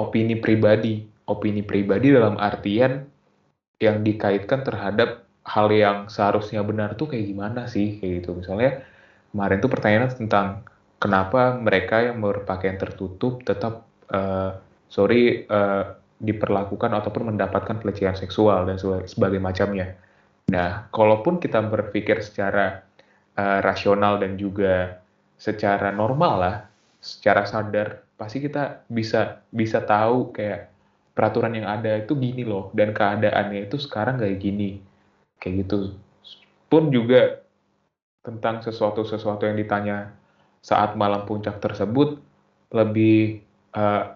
opini pribadi, opini pribadi dalam artian yang dikaitkan terhadap hal yang seharusnya benar tuh kayak gimana sih kayak gitu misalnya kemarin tuh pertanyaan tentang kenapa mereka yang berpakaian tertutup tetap uh, sorry uh, diperlakukan ataupun mendapatkan pelecehan seksual dan sebagainya macamnya. Nah, kalaupun kita berpikir secara uh, rasional dan juga secara normal lah, secara sadar, pasti kita bisa bisa tahu kayak peraturan yang ada itu gini loh dan keadaannya itu sekarang kayak gini kayak gitu. Pun juga tentang sesuatu-sesuatu yang ditanya saat malam puncak tersebut lebih uh,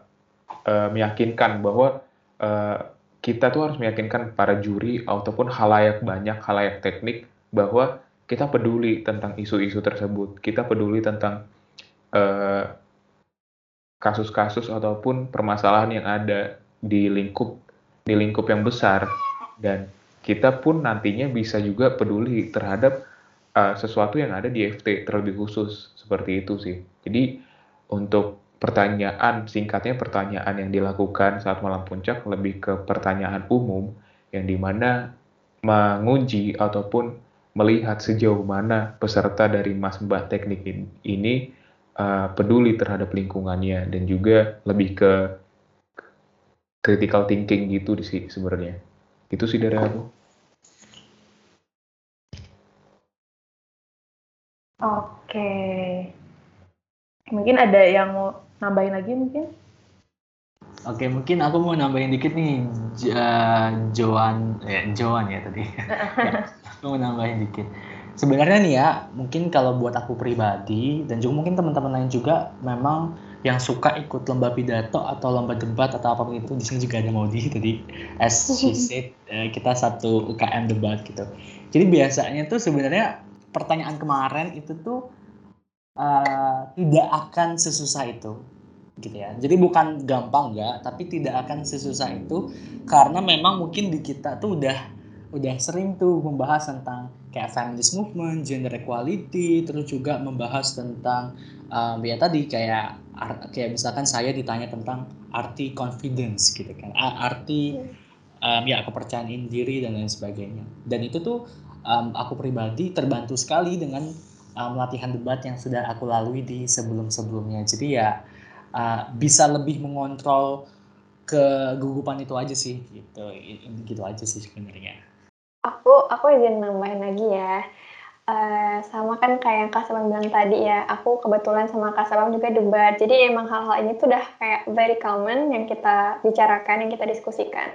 uh, meyakinkan bahwa uh, kita tuh harus meyakinkan para juri ataupun halayak banyak halayak teknik bahwa kita peduli tentang isu-isu tersebut. Kita peduli tentang kasus-kasus uh, ataupun permasalahan yang ada di lingkup di lingkup yang besar dan kita pun nantinya bisa juga peduli terhadap uh, sesuatu yang ada di FT terlebih khusus. Seperti itu sih. Jadi untuk pertanyaan singkatnya pertanyaan yang dilakukan saat malam puncak lebih ke pertanyaan umum yang di mana menguji ataupun melihat sejauh mana peserta dari mas mbak teknik ini uh, peduli terhadap lingkungannya dan juga lebih ke critical thinking gitu sih sebenarnya. Itu sih dari aku Oke. Mungkin ada yang mau nambahin lagi mungkin? Oke, mungkin aku mau nambahin dikit nih Joan, ya Joan ya tadi. ya, aku mau nambahin dikit. Sebenarnya nih ya, mungkin kalau buat aku pribadi dan juga mungkin teman-teman lain juga memang yang suka ikut lomba pidato atau lomba debat atau apa pun itu di sini juga ada Maudi tadi as she said eh, kita satu UKM debat gitu. Jadi biasanya tuh sebenarnya pertanyaan kemarin itu tuh uh, tidak akan sesusah itu gitu ya. Jadi bukan gampang enggak, tapi tidak akan sesusah itu karena memang mungkin di kita tuh udah udah sering tuh membahas tentang kayak feminist movement, gender equality, terus juga membahas tentang um, ya tadi kayak kayak misalkan saya ditanya tentang arti confidence gitu kan, arti um, ya kepercayaan diri dan lain sebagainya. Dan itu tuh um, aku pribadi terbantu sekali dengan um, latihan debat yang sudah aku lalui di sebelum-sebelumnya. Jadi ya uh, bisa lebih mengontrol kegugupan itu aja sih gitu. Gitu aja sih sebenarnya. Aku aku izin nambahin lagi ya. Uh, sama kan kayak yang Kak Sabang bilang tadi ya aku kebetulan sama Kak Sabang juga debat. Jadi emang hal-hal ini tuh udah kayak very common yang kita bicarakan yang kita diskusikan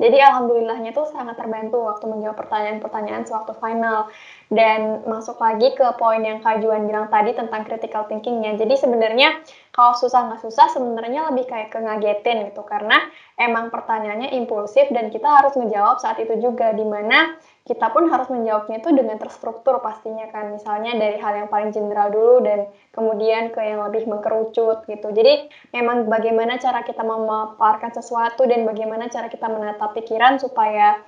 jadi alhamdulillahnya tuh sangat terbantu waktu menjawab pertanyaan-pertanyaan sewaktu final. Dan masuk lagi ke poin yang Kak Juan bilang tadi tentang critical thinkingnya. Jadi sebenarnya kalau susah nggak susah sebenarnya lebih kayak ke ngagetin gitu. Karena emang pertanyaannya impulsif dan kita harus ngejawab saat itu juga. Di mana kita pun harus menjawabnya itu dengan terstruktur pastinya kan. Misalnya dari hal yang paling general dulu dan kemudian ke yang lebih mengkerucut gitu. Jadi memang bagaimana cara kita memaparkan sesuatu dan bagaimana cara kita menata pikiran supaya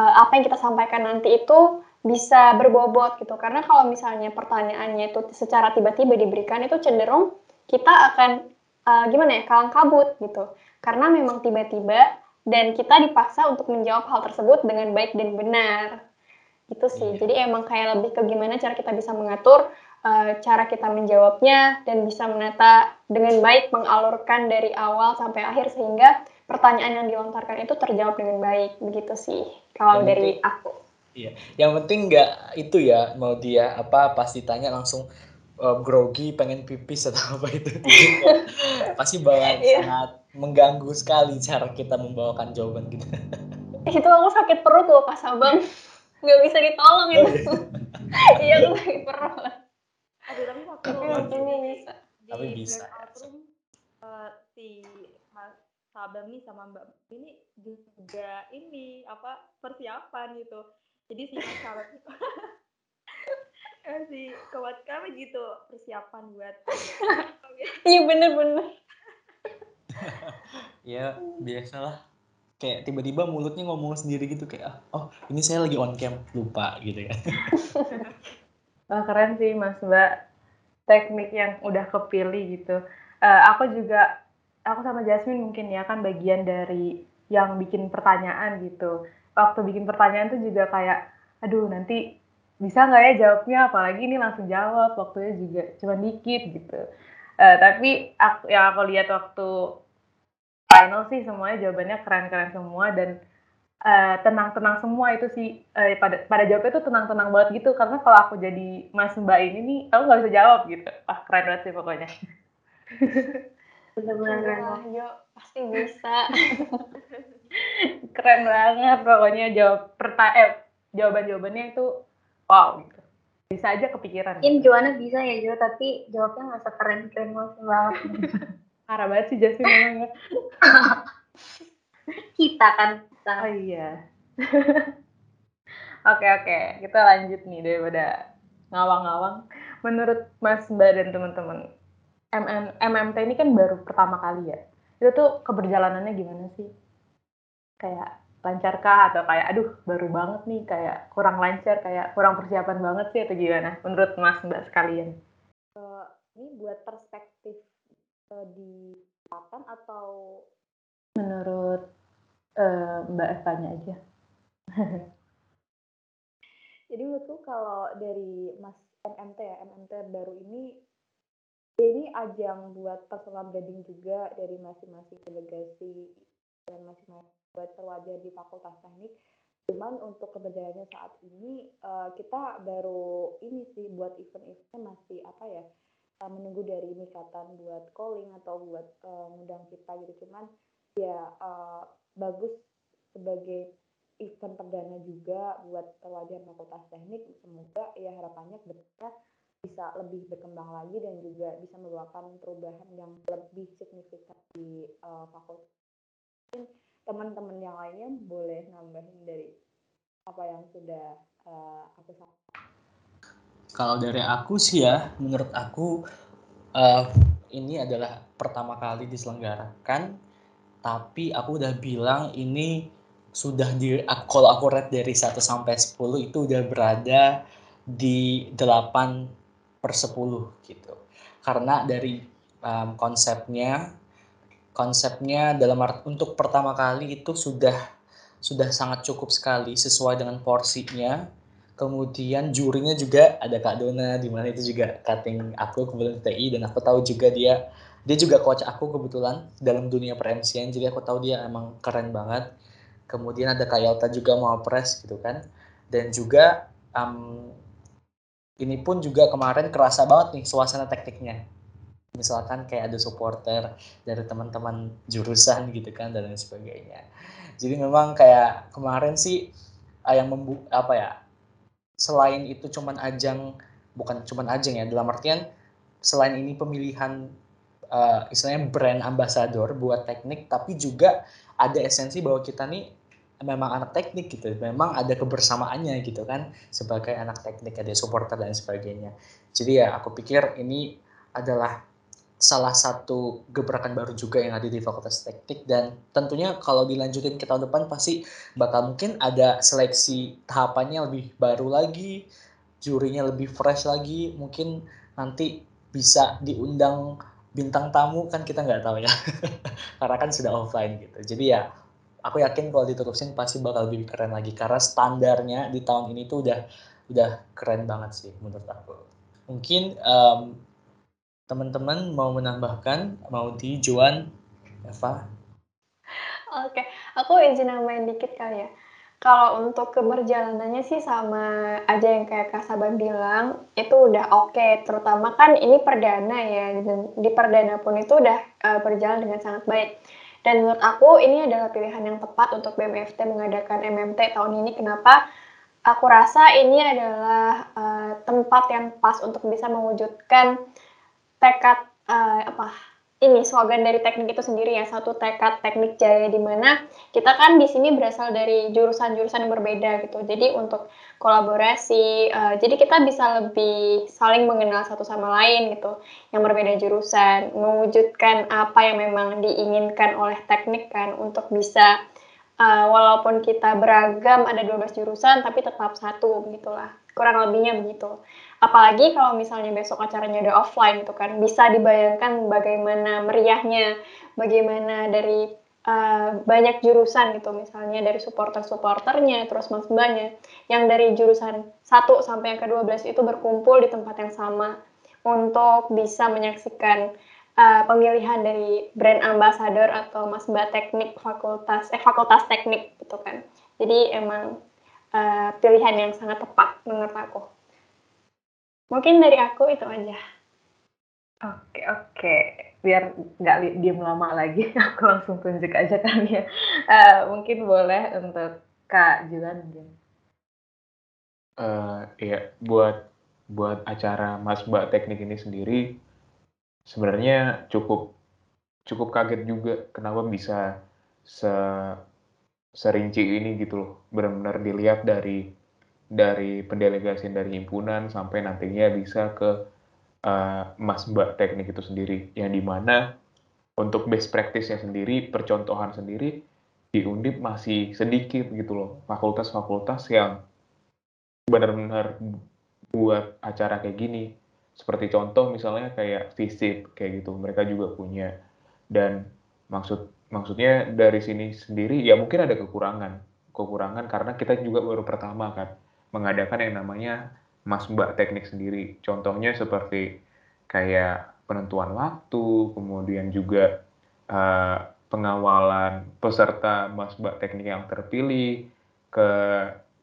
uh, apa yang kita sampaikan nanti itu bisa berbobot gitu. Karena kalau misalnya pertanyaannya itu secara tiba-tiba diberikan itu cenderung kita akan uh, gimana ya kalang kabut gitu. Karena memang tiba-tiba dan kita dipaksa untuk menjawab hal tersebut dengan baik dan benar. Gitu sih. Iya. Jadi emang kayak lebih ke gimana cara kita bisa mengatur uh, cara kita menjawabnya dan bisa menata dengan baik mengalurkan dari awal sampai akhir sehingga pertanyaan yang dilontarkan itu terjawab dengan baik. Begitu sih kalau dari aku. Iya. Yang penting nggak itu ya mau dia apa pas ditanya langsung uh, grogi pengen pipis atau apa itu pasti bakal yeah. sangat mengganggu sekali cara kita membawakan jawaban kita. Itu aku sakit perut loh pas abang nggak bisa ditolong itu. Oh, iya. iya aku sakit perut. Aduh tapi waktu tapi bisa. tapi bisa. room, uh, si mas Sabang nih sama Mbak ini juga ini apa persiapan gitu. Jadi si Mas Sabang masih kuat kami gitu persiapan buat iya bener-bener ya biasalah. Kayak tiba-tiba mulutnya ngomong sendiri gitu kayak ah, oh ini saya lagi on cam lupa gitu ya. Oh, keren sih mas mbak. Teknik yang udah kepilih gitu. Uh, aku juga aku sama Jasmine mungkin ya kan bagian dari yang bikin pertanyaan gitu. Waktu bikin pertanyaan tuh juga kayak aduh nanti bisa nggak ya jawabnya? Apalagi ini langsung jawab waktunya juga cuma dikit gitu. Uh, tapi aku, yang aku lihat waktu final sih semuanya jawabannya keren-keren semua dan tenang tenang-tenang semua itu sih. Uh, pada pada jawabnya tuh tenang-tenang banget gitu. Karena kalau aku jadi mas mbak ini nih aku nggak bisa jawab gitu. Ah keren banget sih pokoknya. Benar-benar yo pasti bisa. Keren banget pokoknya jawab pertanyaan eh, jawaban jawabannya itu wow gitu. Bisa aja kepikiran. Mungkin Joanna bisa ya Jo tapi jawabnya nggak sekeren keren banget parah banget sih Jasmine memang ya. Kita kan kita. oh iya. Oke oke. Kita lanjut nih daripada ngawang-ngawang. Menurut Mas Mbak dan teman-teman MM, MMT ini kan baru pertama kali ya? Itu tuh keberjalanannya gimana sih? Kayak lancarkah atau kayak aduh baru banget nih kayak kurang lancar kayak kurang persiapan banget sih atau gimana? Menurut mas mbak sekalian. Uh, ini buat perspektif uh, di selatan atau menurut uh, mbak Evanya aja jadi menurutku kalau dari mas MMT ya MMT baru ini ini ajang buat personal branding juga dari masing-masing delegasi dan masing-masing buat terwajar di Fakultas Teknik. Cuman untuk keberjalanannya saat ini uh, kita baru ini sih buat event-eventnya masih apa ya menunggu dari nikatan buat calling atau buat uh, kita gitu. Cuman ya uh, bagus sebagai event perdana juga buat terwajar Fakultas Teknik. Semoga ya harapannya ke depannya bisa lebih berkembang lagi dan juga bisa membawakan perubahan yang lebih signifikan di uh, fakultas teman-teman yang lainnya boleh nambahin dari apa yang sudah uh, aku sampaikan. Kalau dari aku sih ya, menurut aku uh, ini adalah pertama kali diselenggarakan, tapi aku udah bilang ini sudah di kalau aku rate dari 1 sampai 10 itu udah berada di 8 per 10 gitu. Karena dari um, konsepnya konsepnya dalam art untuk pertama kali itu sudah sudah sangat cukup sekali sesuai dengan porsinya kemudian jurinya juga ada Kak Dona di mana itu juga cutting aku kebetulan TI dan aku tahu juga dia. Dia juga coach aku kebetulan dalam dunia per jadi aku tahu dia emang keren banget. Kemudian ada Kak Yalta juga mau press gitu kan. Dan juga um, ini pun juga kemarin kerasa banget nih suasana tekniknya. Misalkan kayak ada supporter dari teman-teman jurusan gitu kan dan lain sebagainya. Jadi memang kayak kemarin sih yang membu apa ya selain itu cuman ajang bukan cuman ajang ya dalam artian selain ini pemilihan uh, istilahnya brand ambassador buat teknik tapi juga ada esensi bahwa kita nih memang anak teknik gitu memang ada kebersamaannya gitu kan sebagai anak teknik ada supporter dan sebagainya. Jadi ya aku pikir ini adalah salah satu gebrakan baru juga yang ada di Fakultas Teknik. Dan tentunya kalau dilanjutin ke tahun depan pasti bakal mungkin ada seleksi tahapannya lebih baru lagi, jurinya lebih fresh lagi, mungkin nanti bisa diundang bintang tamu kan kita nggak tahu ya. Karena kan sudah offline gitu. Jadi ya aku yakin kalau diterusin pasti bakal lebih keren lagi. Karena standarnya di tahun ini tuh udah udah keren banget sih menurut aku. Mungkin um, teman-teman mau menambahkan mau di Juan Eva Oke, aku izin nambahin dikit kali ya. Kalau untuk keberjalanannya sih sama aja yang kayak Kak Saban bilang, itu udah oke. Okay. Terutama kan ini perdana ya, dan di perdana pun itu udah uh, berjalan dengan sangat baik. Dan menurut aku ini adalah pilihan yang tepat untuk BMFT mengadakan MMT tahun ini. Kenapa? Aku rasa ini adalah uh, tempat yang pas untuk bisa mewujudkan tekad uh, apa? Ini slogan dari teknik itu sendiri ya satu tekad teknik jaya di mana kita kan di sini berasal dari jurusan-jurusan yang berbeda gitu. Jadi untuk kolaborasi uh, jadi kita bisa lebih saling mengenal satu sama lain gitu yang berbeda jurusan mewujudkan apa yang memang diinginkan oleh teknik kan untuk bisa uh, walaupun kita beragam ada 12 jurusan tapi tetap satu begitulah kurang lebihnya begitu apalagi kalau misalnya besok acaranya udah offline gitu kan bisa dibayangkan bagaimana meriahnya bagaimana dari uh, banyak jurusan gitu. Misalnya dari supporter-supporternya terus mas mbaknya yang dari jurusan 1 sampai yang ke-12 itu berkumpul di tempat yang sama untuk bisa menyaksikan uh, pemilihan dari brand ambassador atau mas mbak teknik fakultas eh fakultas teknik gitu kan. Jadi emang uh, pilihan yang sangat tepat menurut aku Mungkin dari aku itu aja. Oke, oke. Biar nggak diem lama lagi, aku langsung tunjuk aja kali ya. Uh, mungkin boleh untuk Kak Julan mungkin. Uh, ya, buat buat acara Mas Mbak Teknik ini sendiri, sebenarnya cukup cukup kaget juga kenapa bisa se serinci ini gitu loh. Benar-benar dilihat dari dari pendelegasian dari himpunan sampai nantinya bisa ke uh, mas mbak teknik itu sendiri. Yang di mana untuk best practice-nya sendiri percontohan sendiri di Undip masih sedikit gitu loh. Fakultas-fakultas yang benar-benar buat acara kayak gini. Seperti contoh misalnya kayak visit kayak gitu. Mereka juga punya. Dan maksud maksudnya dari sini sendiri ya mungkin ada kekurangan. Kekurangan karena kita juga baru pertama kan mengadakan yang namanya Mas Mbak Teknik sendiri. Contohnya seperti kayak penentuan waktu, kemudian juga uh, pengawalan peserta Mas Mbak Teknik yang terpilih ke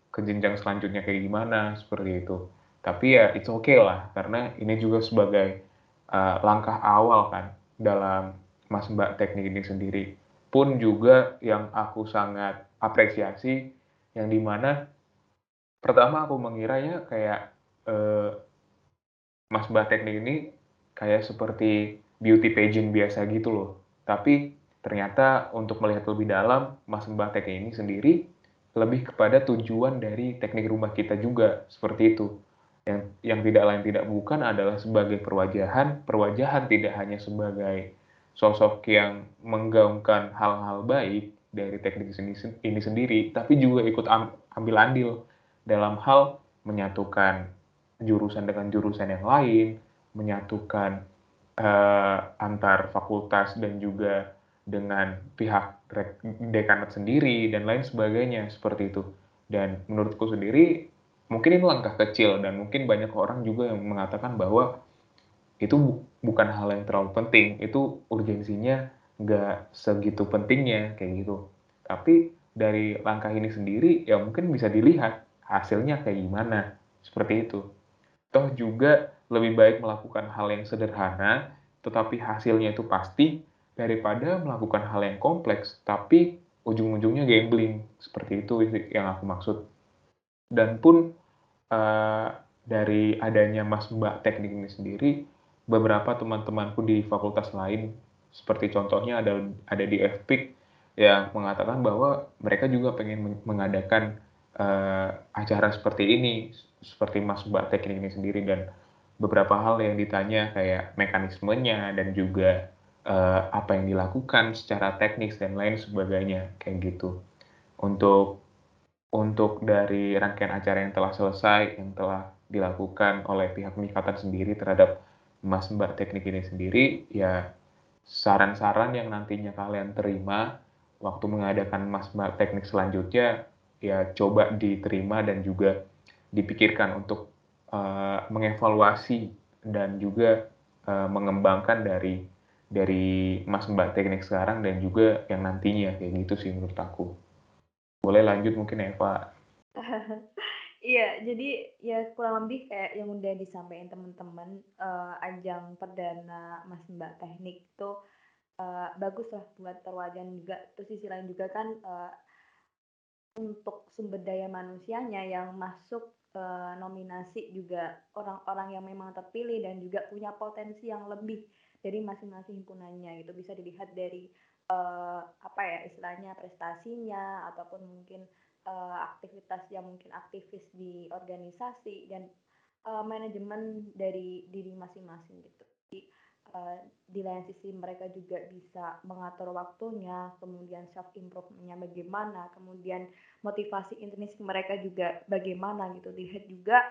ke jenjang selanjutnya kayak gimana seperti itu. Tapi ya oke okay lah karena ini juga sebagai uh, langkah awal kan dalam Mas Mbak Teknik ini sendiri. Pun juga yang aku sangat apresiasi yang di mana pertama aku mengiranya kayak uh, Mas Mbak Teknik ini kayak seperti beauty pageant biasa gitu loh. Tapi ternyata untuk melihat lebih dalam, Mas Mbak Teknik ini sendiri lebih kepada tujuan dari teknik rumah kita juga, seperti itu. yang yang tidak lain tidak bukan adalah sebagai perwajahan perwajahan tidak hanya sebagai sosok yang menggaungkan hal-hal baik dari teknik ini, ini sendiri tapi juga ikut ambil andil dalam hal menyatukan jurusan dengan jurusan yang lain menyatukan uh, antar fakultas dan juga dengan pihak dekanat sendiri dan lain sebagainya seperti itu. Dan menurutku sendiri mungkin ini langkah kecil dan mungkin banyak orang juga yang mengatakan bahwa itu bu bukan hal yang terlalu penting, itu urgensinya nggak segitu pentingnya kayak gitu. Tapi dari langkah ini sendiri ya mungkin bisa dilihat hasilnya kayak gimana. Seperti itu. Toh juga lebih baik melakukan hal yang sederhana tetapi hasilnya itu pasti daripada melakukan hal yang kompleks tapi ujung-ujungnya gambling. Seperti itu yang aku maksud. Dan pun uh, dari adanya mas mbak teknik ini sendiri beberapa teman-temanku di fakultas lain seperti contohnya ada ada di FPIC yang mengatakan bahwa mereka juga pengen mengadakan uh, acara seperti ini seperti mas mbak teknik ini sendiri dan beberapa hal yang ditanya kayak mekanismenya dan juga uh, apa yang dilakukan secara teknis dan lain sebagainya kayak gitu. Untuk untuk dari rangkaian acara yang telah selesai yang telah dilakukan oleh pihak Mikatan sendiri terhadap Mas Mbak Teknik ini sendiri ya saran-saran yang nantinya kalian terima waktu mengadakan Mas Mbak Teknik selanjutnya ya coba diterima dan juga dipikirkan untuk uh, mengevaluasi dan juga uh, mengembangkan dari dari Mas Mbak teknik sekarang dan juga yang nantinya kayak gitu sih menurut aku. Boleh lanjut mungkin Eva. Iya, jadi ya kurang lebih kayak yang udah disampaikan teman-teman uh, ajang perdana Mas Mbak Teknik itu uh, bagus lah buat perwajahan juga. Terus sisi lain juga kan uh, untuk sumber daya manusianya yang masuk uh, nominasi juga orang-orang yang memang terpilih dan juga punya potensi yang lebih dari masing-masing himpunannya gitu bisa dilihat dari uh, apa ya istilahnya prestasinya ataupun mungkin uh, aktivitas yang mungkin aktivis di organisasi dan uh, manajemen dari diri masing-masing gitu. Jadi uh, di lain sisi mereka juga bisa mengatur waktunya, kemudian self improvementnya bagaimana, kemudian motivasi intrinsik mereka juga bagaimana gitu. Lihat juga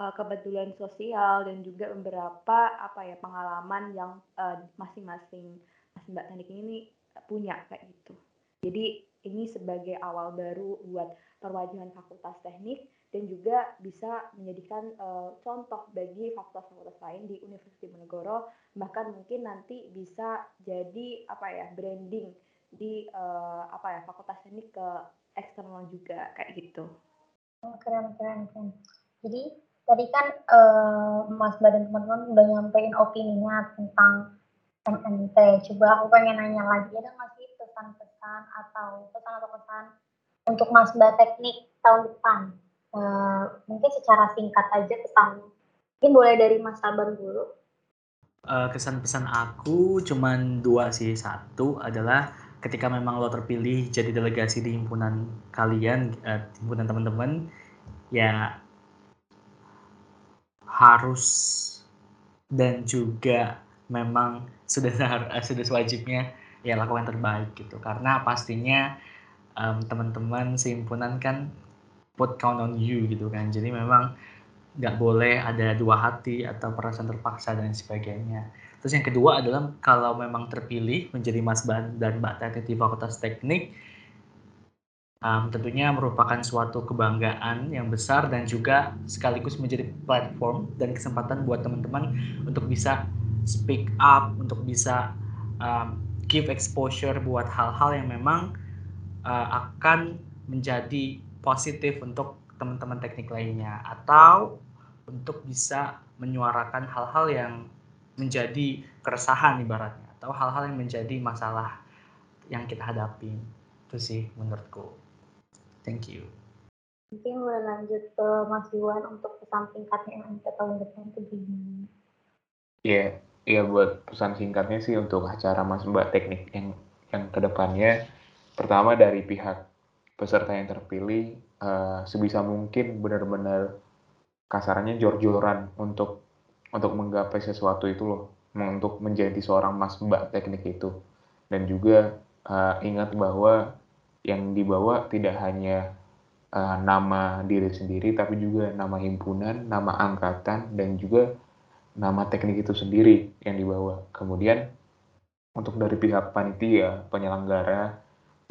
uh, kebetulan sosial dan juga beberapa apa ya pengalaman yang uh, masing-masing Mas Mbak Teknik ini punya kayak gitu. Jadi ini sebagai awal baru buat perwajahan Fakultas Teknik dan juga bisa menjadikan uh, contoh bagi fakultas-fakultas lain di Universitas Diponegoro bahkan mungkin nanti bisa jadi apa ya branding di uh, apa ya Fakultas Teknik ke eksternal juga kayak gitu. Oh, keren keren keren. Jadi tadi kan uh, Mas Badan teman-teman udah nyampein opininya tentang MNT. Coba aku pengen nanya lagi, ada nggak sih pesan-pesan atau pesan atau pesan untuk Mas Mbak Teknik tahun depan? Uh, mungkin secara singkat aja pesan. Mungkin boleh dari Mas Saban dulu. Uh, kesan-pesan aku cuman dua sih. Satu adalah ketika memang lo terpilih jadi delegasi di himpunan kalian, uh, himpunan teman-teman, ya harus dan juga memang sudah eh, sudah sewajibnya ya lakukan terbaik gitu karena pastinya um, teman-teman sehimpunan kan put count on you gitu kan. Jadi memang nggak boleh ada dua hati atau perasaan terpaksa dan sebagainya. Terus yang kedua adalah kalau memang terpilih menjadi mas dan mbak teknik di fakultas teknik um, tentunya merupakan suatu kebanggaan yang besar dan juga sekaligus menjadi platform dan kesempatan buat teman-teman untuk bisa speak up, untuk bisa um, give exposure buat hal-hal yang memang uh, akan menjadi positif untuk teman-teman teknik lainnya atau untuk bisa menyuarakan hal-hal yang menjadi keresahan ibaratnya atau hal-hal yang menjadi masalah yang kita hadapi itu sih menurutku Thank you. Mungkin boleh lanjut ke Mas Iwan untuk pesan singkatnya yang kita tahun depan itu gimana? Iya, yeah, iya yeah, buat pesan singkatnya sih untuk acara Mas Mbak Teknik yang yang ke depannya pertama dari pihak peserta yang terpilih uh, sebisa mungkin benar-benar kasarannya jor-joran untuk untuk menggapai sesuatu itu loh, untuk menjadi seorang mas mbak teknik itu. Dan juga uh, ingat bahwa yang dibawa tidak hanya uh, nama diri sendiri, tapi juga nama himpunan, nama angkatan, dan juga nama teknik itu sendiri yang dibawa. Kemudian untuk dari pihak panitia, penyelenggara,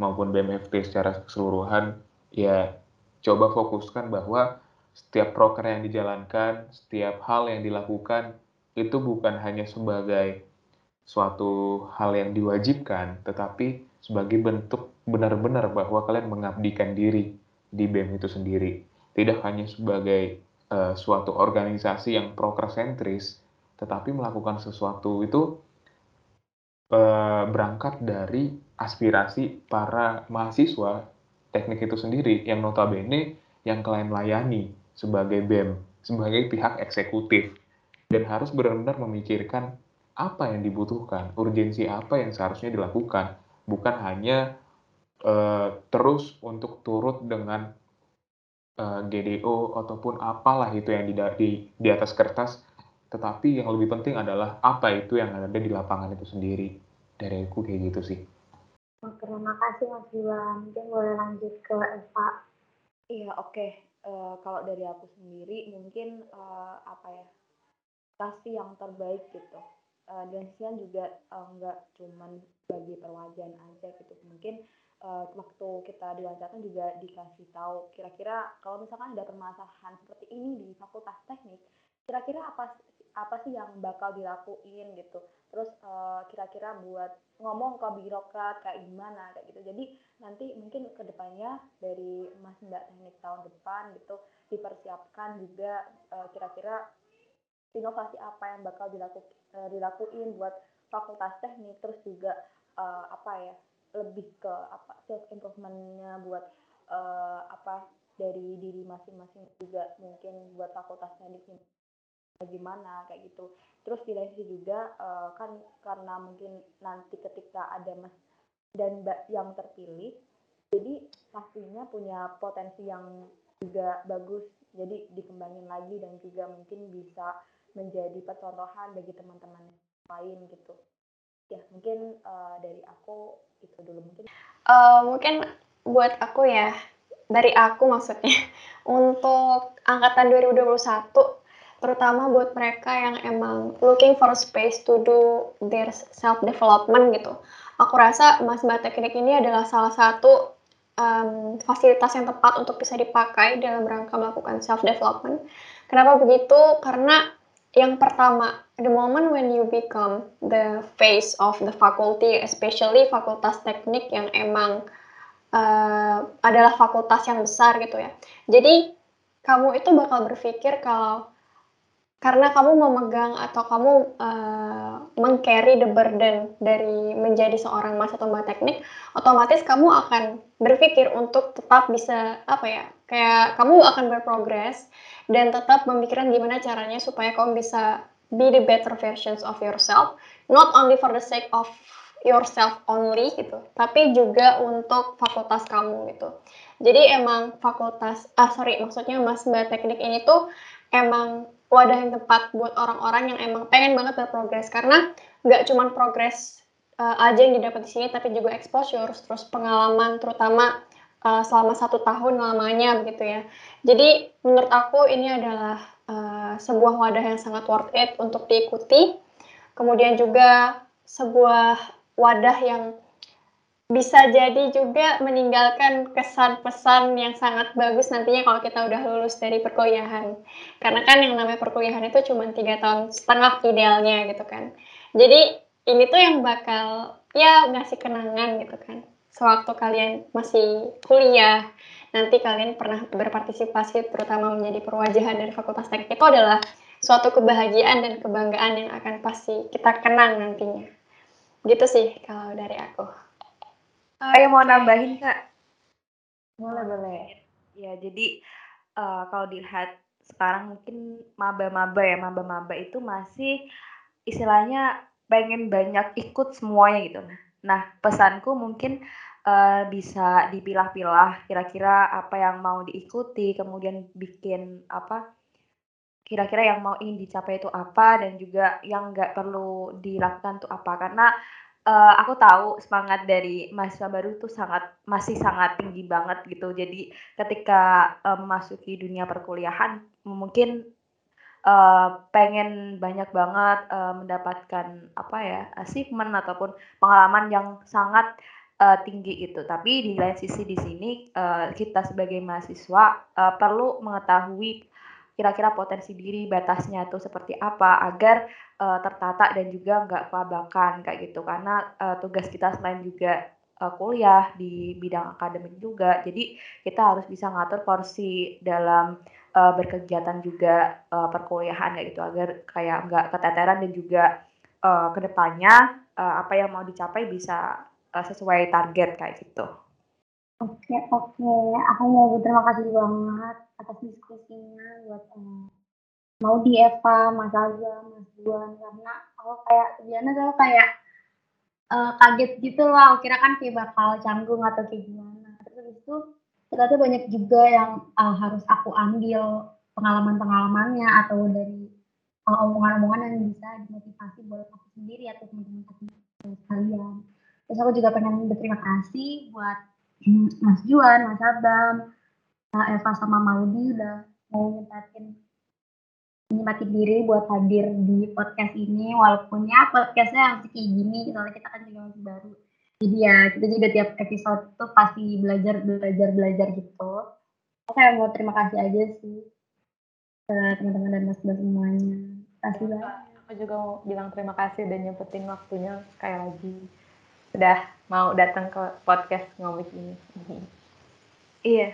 maupun BMFT secara keseluruhan, ya coba fokuskan bahwa setiap proker yang dijalankan, setiap hal yang dilakukan, itu bukan hanya sebagai suatu hal yang diwajibkan, tetapi sebagai bentuk benar-benar bahwa kalian mengabdikan diri di BEM itu sendiri. Tidak hanya sebagai uh, suatu organisasi yang proker sentris, tetapi melakukan sesuatu itu uh, berangkat dari aspirasi para mahasiswa teknik itu sendiri yang notabene yang kalian layani sebagai BEM, sebagai pihak eksekutif, dan harus benar-benar memikirkan apa yang dibutuhkan, urgensi apa yang seharusnya dilakukan, bukan hanya uh, terus untuk turut dengan uh, eh, GDO ataupun apalah itu yang di, di, di atas kertas, tetapi yang lebih penting adalah apa itu yang ada di lapangan itu sendiri. Dari aku kayak gitu sih. Terima kasih Mas Bima. Mungkin boleh lanjut ke Eva. Iya, oke. Okay uh, kalau dari aku sendiri mungkin uh, apa ya kasih yang terbaik gitu uh, dan sian juga uh, nggak cuman bagi perwakilan aja gitu mungkin uh, waktu kita diwawancara juga dikasih tahu kira-kira kalau misalkan ada permasalahan seperti ini di fakultas teknik kira-kira apa apa sih yang bakal dilakuin gitu terus kira-kira uh, buat ngomong ke birokrat kayak gimana kayak gitu. Jadi nanti mungkin ke depannya dari mas mbak teknik tahun depan gitu dipersiapkan juga uh, kira-kira inovasi apa yang bakal dilaku, uh, dilakuin buat fakultas teknik. Terus juga uh, apa ya lebih ke apa self improvementnya buat uh, apa dari diri masing-masing juga mungkin buat fakultas teknik bagaimana kayak gitu. Terus di juga uh, kan karena mungkin nanti ketika ada mas dan mbak yang terpilih jadi pastinya punya potensi yang juga bagus. Jadi dikembangin lagi dan juga mungkin bisa menjadi percontohan bagi teman-teman lain gitu. Ya mungkin uh, dari aku itu dulu mungkin. Uh, mungkin buat aku ya dari aku maksudnya untuk angkatan 2021 terutama buat mereka yang emang looking for space to do their self development gitu. Aku rasa Mas Teknik ini adalah salah satu um, fasilitas yang tepat untuk bisa dipakai dalam rangka melakukan self development. Kenapa begitu? Karena yang pertama, the moment when you become the face of the faculty, especially fakultas teknik yang emang uh, adalah fakultas yang besar gitu ya. Jadi kamu itu bakal berpikir kalau karena kamu memegang atau kamu uh, meng-carry the burden dari menjadi seorang mas atau mbak teknik, otomatis kamu akan berpikir untuk tetap bisa apa ya, kayak kamu akan berprogres dan tetap memikirkan gimana caranya supaya kamu bisa be the better versions of yourself, not only for the sake of yourself only gitu, tapi juga untuk fakultas kamu gitu. Jadi emang fakultas, ah sorry, maksudnya mas mbak teknik ini tuh emang wadah yang tepat buat orang-orang yang emang pengen banget berprogres. Karena nggak cuma progres uh, aja yang didapat di sini tapi juga exposure terus pengalaman terutama uh, selama satu tahun lamanya begitu ya. Jadi menurut aku ini adalah uh, sebuah wadah yang sangat worth it untuk diikuti. Kemudian juga sebuah wadah yang bisa jadi juga meninggalkan kesan pesan yang sangat bagus nantinya kalau kita udah lulus dari perkuliahan. Karena kan yang namanya perkuliahan itu cuma tiga tahun setengah idealnya gitu kan. Jadi ini tuh yang bakal ya ngasih kenangan gitu kan. Sewaktu kalian masih kuliah, nanti kalian pernah berpartisipasi terutama menjadi perwajahan dari Fakultas Teknik itu adalah suatu kebahagiaan dan kebanggaan yang akan pasti kita kenang nantinya. Gitu sih kalau dari aku. Ayo mau nambahin, Kak? Boleh, boleh. Ya, jadi uh, kalau dilihat sekarang mungkin maba-maba ya, maba-maba itu masih istilahnya pengen banyak ikut semuanya gitu. Nah, pesanku mungkin uh, bisa dipilah-pilah kira-kira apa yang mau diikuti, kemudian bikin apa kira-kira yang mau ingin dicapai itu apa dan juga yang nggak perlu dilakukan itu apa karena uh, aku tahu semangat dari mahasiswa baru tuh sangat masih sangat tinggi banget gitu. Jadi ketika uh, memasuki dunia perkuliahan mungkin uh, pengen banyak banget uh, mendapatkan apa ya achievement ataupun pengalaman yang sangat uh, tinggi itu tapi di lain sisi di sini uh, kita sebagai mahasiswa uh, perlu mengetahui kira-kira potensi diri batasnya itu seperti apa agar uh, tertata dan juga nggak kelabakan kayak gitu karena uh, tugas kita selain juga uh, kuliah di bidang akademik juga jadi kita harus bisa ngatur porsi dalam uh, berkegiatan juga uh, perkuliahan kayak gitu agar kayak nggak keteteran dan juga uh, ke depannya uh, apa yang mau dicapai bisa uh, sesuai target kayak gitu. Oke, oke. Aku mau berterima kasih banget atas diskusinya buat um, mau di Eva, Mas Azza, Mas Juan karena aku kayak sebenarnya saya kayak uh, kaget gitu lah. Aku kira kan kayak bakal canggung atau kayak gimana. Terus itu ternyata banyak juga yang uh, harus aku ambil pengalaman-pengalamannya atau dari omongan-omongan yang bisa dimotivasi buat aku sendiri atau teman-teman aku sekalian. Terus aku juga pengen berterima kasih buat Mas Juan, Mas Abam, Eva sama Maudi udah mau nyempatin nyempatin diri buat hadir di podcast ini. Walaupun ya podcastnya masih kayak gini soalnya kita kan juga masih baru. Jadi ya kita juga tiap episode tuh pasti belajar belajar belajar gitu. Oke mau terima kasih aja sih ke teman-teman dan mas-mas semuanya. Kasih banget aku juga mau bilang terima kasih dan nyempetin waktunya sekali lagi udah mau datang ke podcast ngomong ini. Iya.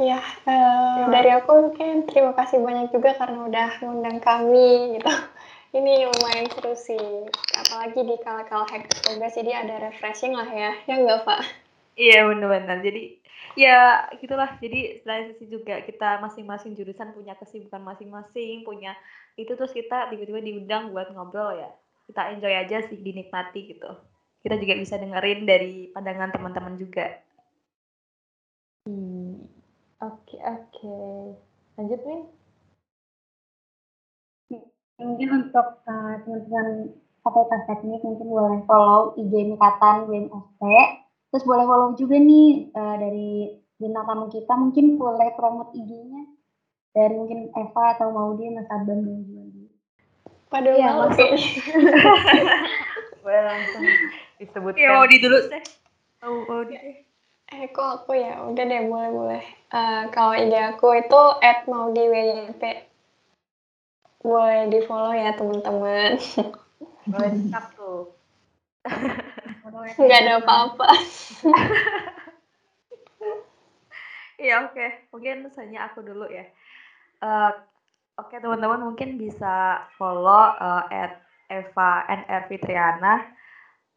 Iya, uh, dari aku mungkin terima kasih banyak juga karena udah ngundang kami gitu. Ini lumayan seru sih, apalagi di kala-kala hektik tugas, jadi ada refreshing lah ya, ya nggak Pak? Iya benar-benar. Jadi ya gitulah. Jadi selain sisi juga kita masing-masing jurusan punya kesibukan masing-masing, punya itu terus kita tiba-tiba diundang buat ngobrol ya. Kita enjoy aja sih, dinikmati gitu kita juga bisa dengerin dari pandangan teman-teman juga. Hmm, oke oke. Lanjut nih. Mungkin untuk uh, teman-teman fakultas teknik mungkin boleh follow IG Mikatan BMST. Terus boleh follow juga nih uh, dari bintang tamu kita mungkin boleh promote IG-nya dari mungkin Eva atau Maudi Mas Abang dan Juandi. Waduh, ya, masuk. boleh langsung disebutkan. Ya mau di dulu sih. Mau mau di. Eh kok aku ya udah deh boleh boleh. Uh, kalau ide aku itu at mau di WYP. Boleh di follow ya teman-teman. Boleh tetap tuh. Nggak ada apa-apa. Iya oke, okay. mungkin misalnya aku dulu ya. Uh, oke okay, teman-teman mungkin bisa follow uh, at Eva NR Fitriana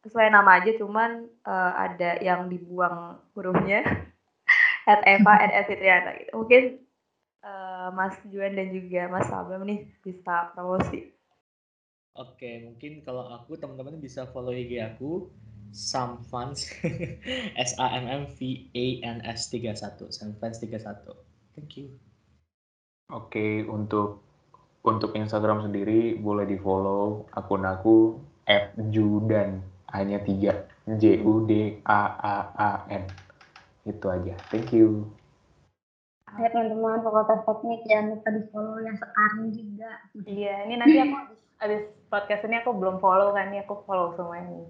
sesuai nama aja cuman uh, ada yang dibuang hurufnya at Eva NR Fitriana gitu mungkin uh, Mas Juan dan juga Mas Sabam nih bisa promosi Oke, mungkin kalau aku teman-teman bisa follow IG aku Samfans S A M M V A N S 31 Samfans 31. Thank you. Oke, untuk untuk Instagram sendiri boleh di follow akun aku @judan hanya tiga. J U D A A A N. Itu aja. Thank you. Hai teman-teman Fakultas Teknik jangan lupa di follow yang sekarang juga. Iya ini nanti aku habis podcast ini aku belum follow kan ini aku follow semua ini.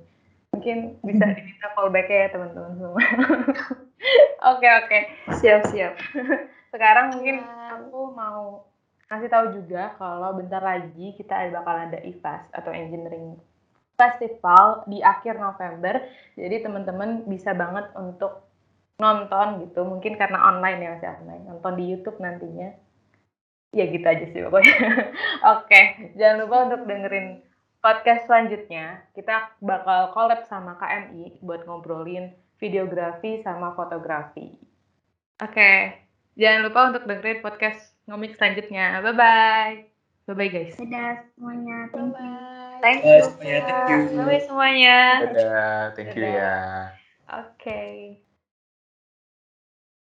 Mungkin bisa diminta follow back ya teman-teman semua. Oke oke. Siap siap. Sekarang mungkin aku mau kasih tahu juga kalau bentar lagi kita bakal ada IFAS atau Engineering Festival di akhir November. Jadi teman-teman bisa banget untuk nonton gitu. Mungkin karena online ya masih online. Nonton di YouTube nantinya. Ya gitu aja sih pokoknya. Oke, jangan lupa untuk dengerin podcast selanjutnya. Kita bakal collab sama KMI buat ngobrolin videografi sama fotografi. Oke, jangan lupa untuk dengerin podcast ngomik selanjutnya. Bye bye. Bye bye guys. Dadah semuanya. Thank you. Thank you. Bye semuanya. Thank you. Bye semuanya. Dadah. Thank you ya. Oke. Okay.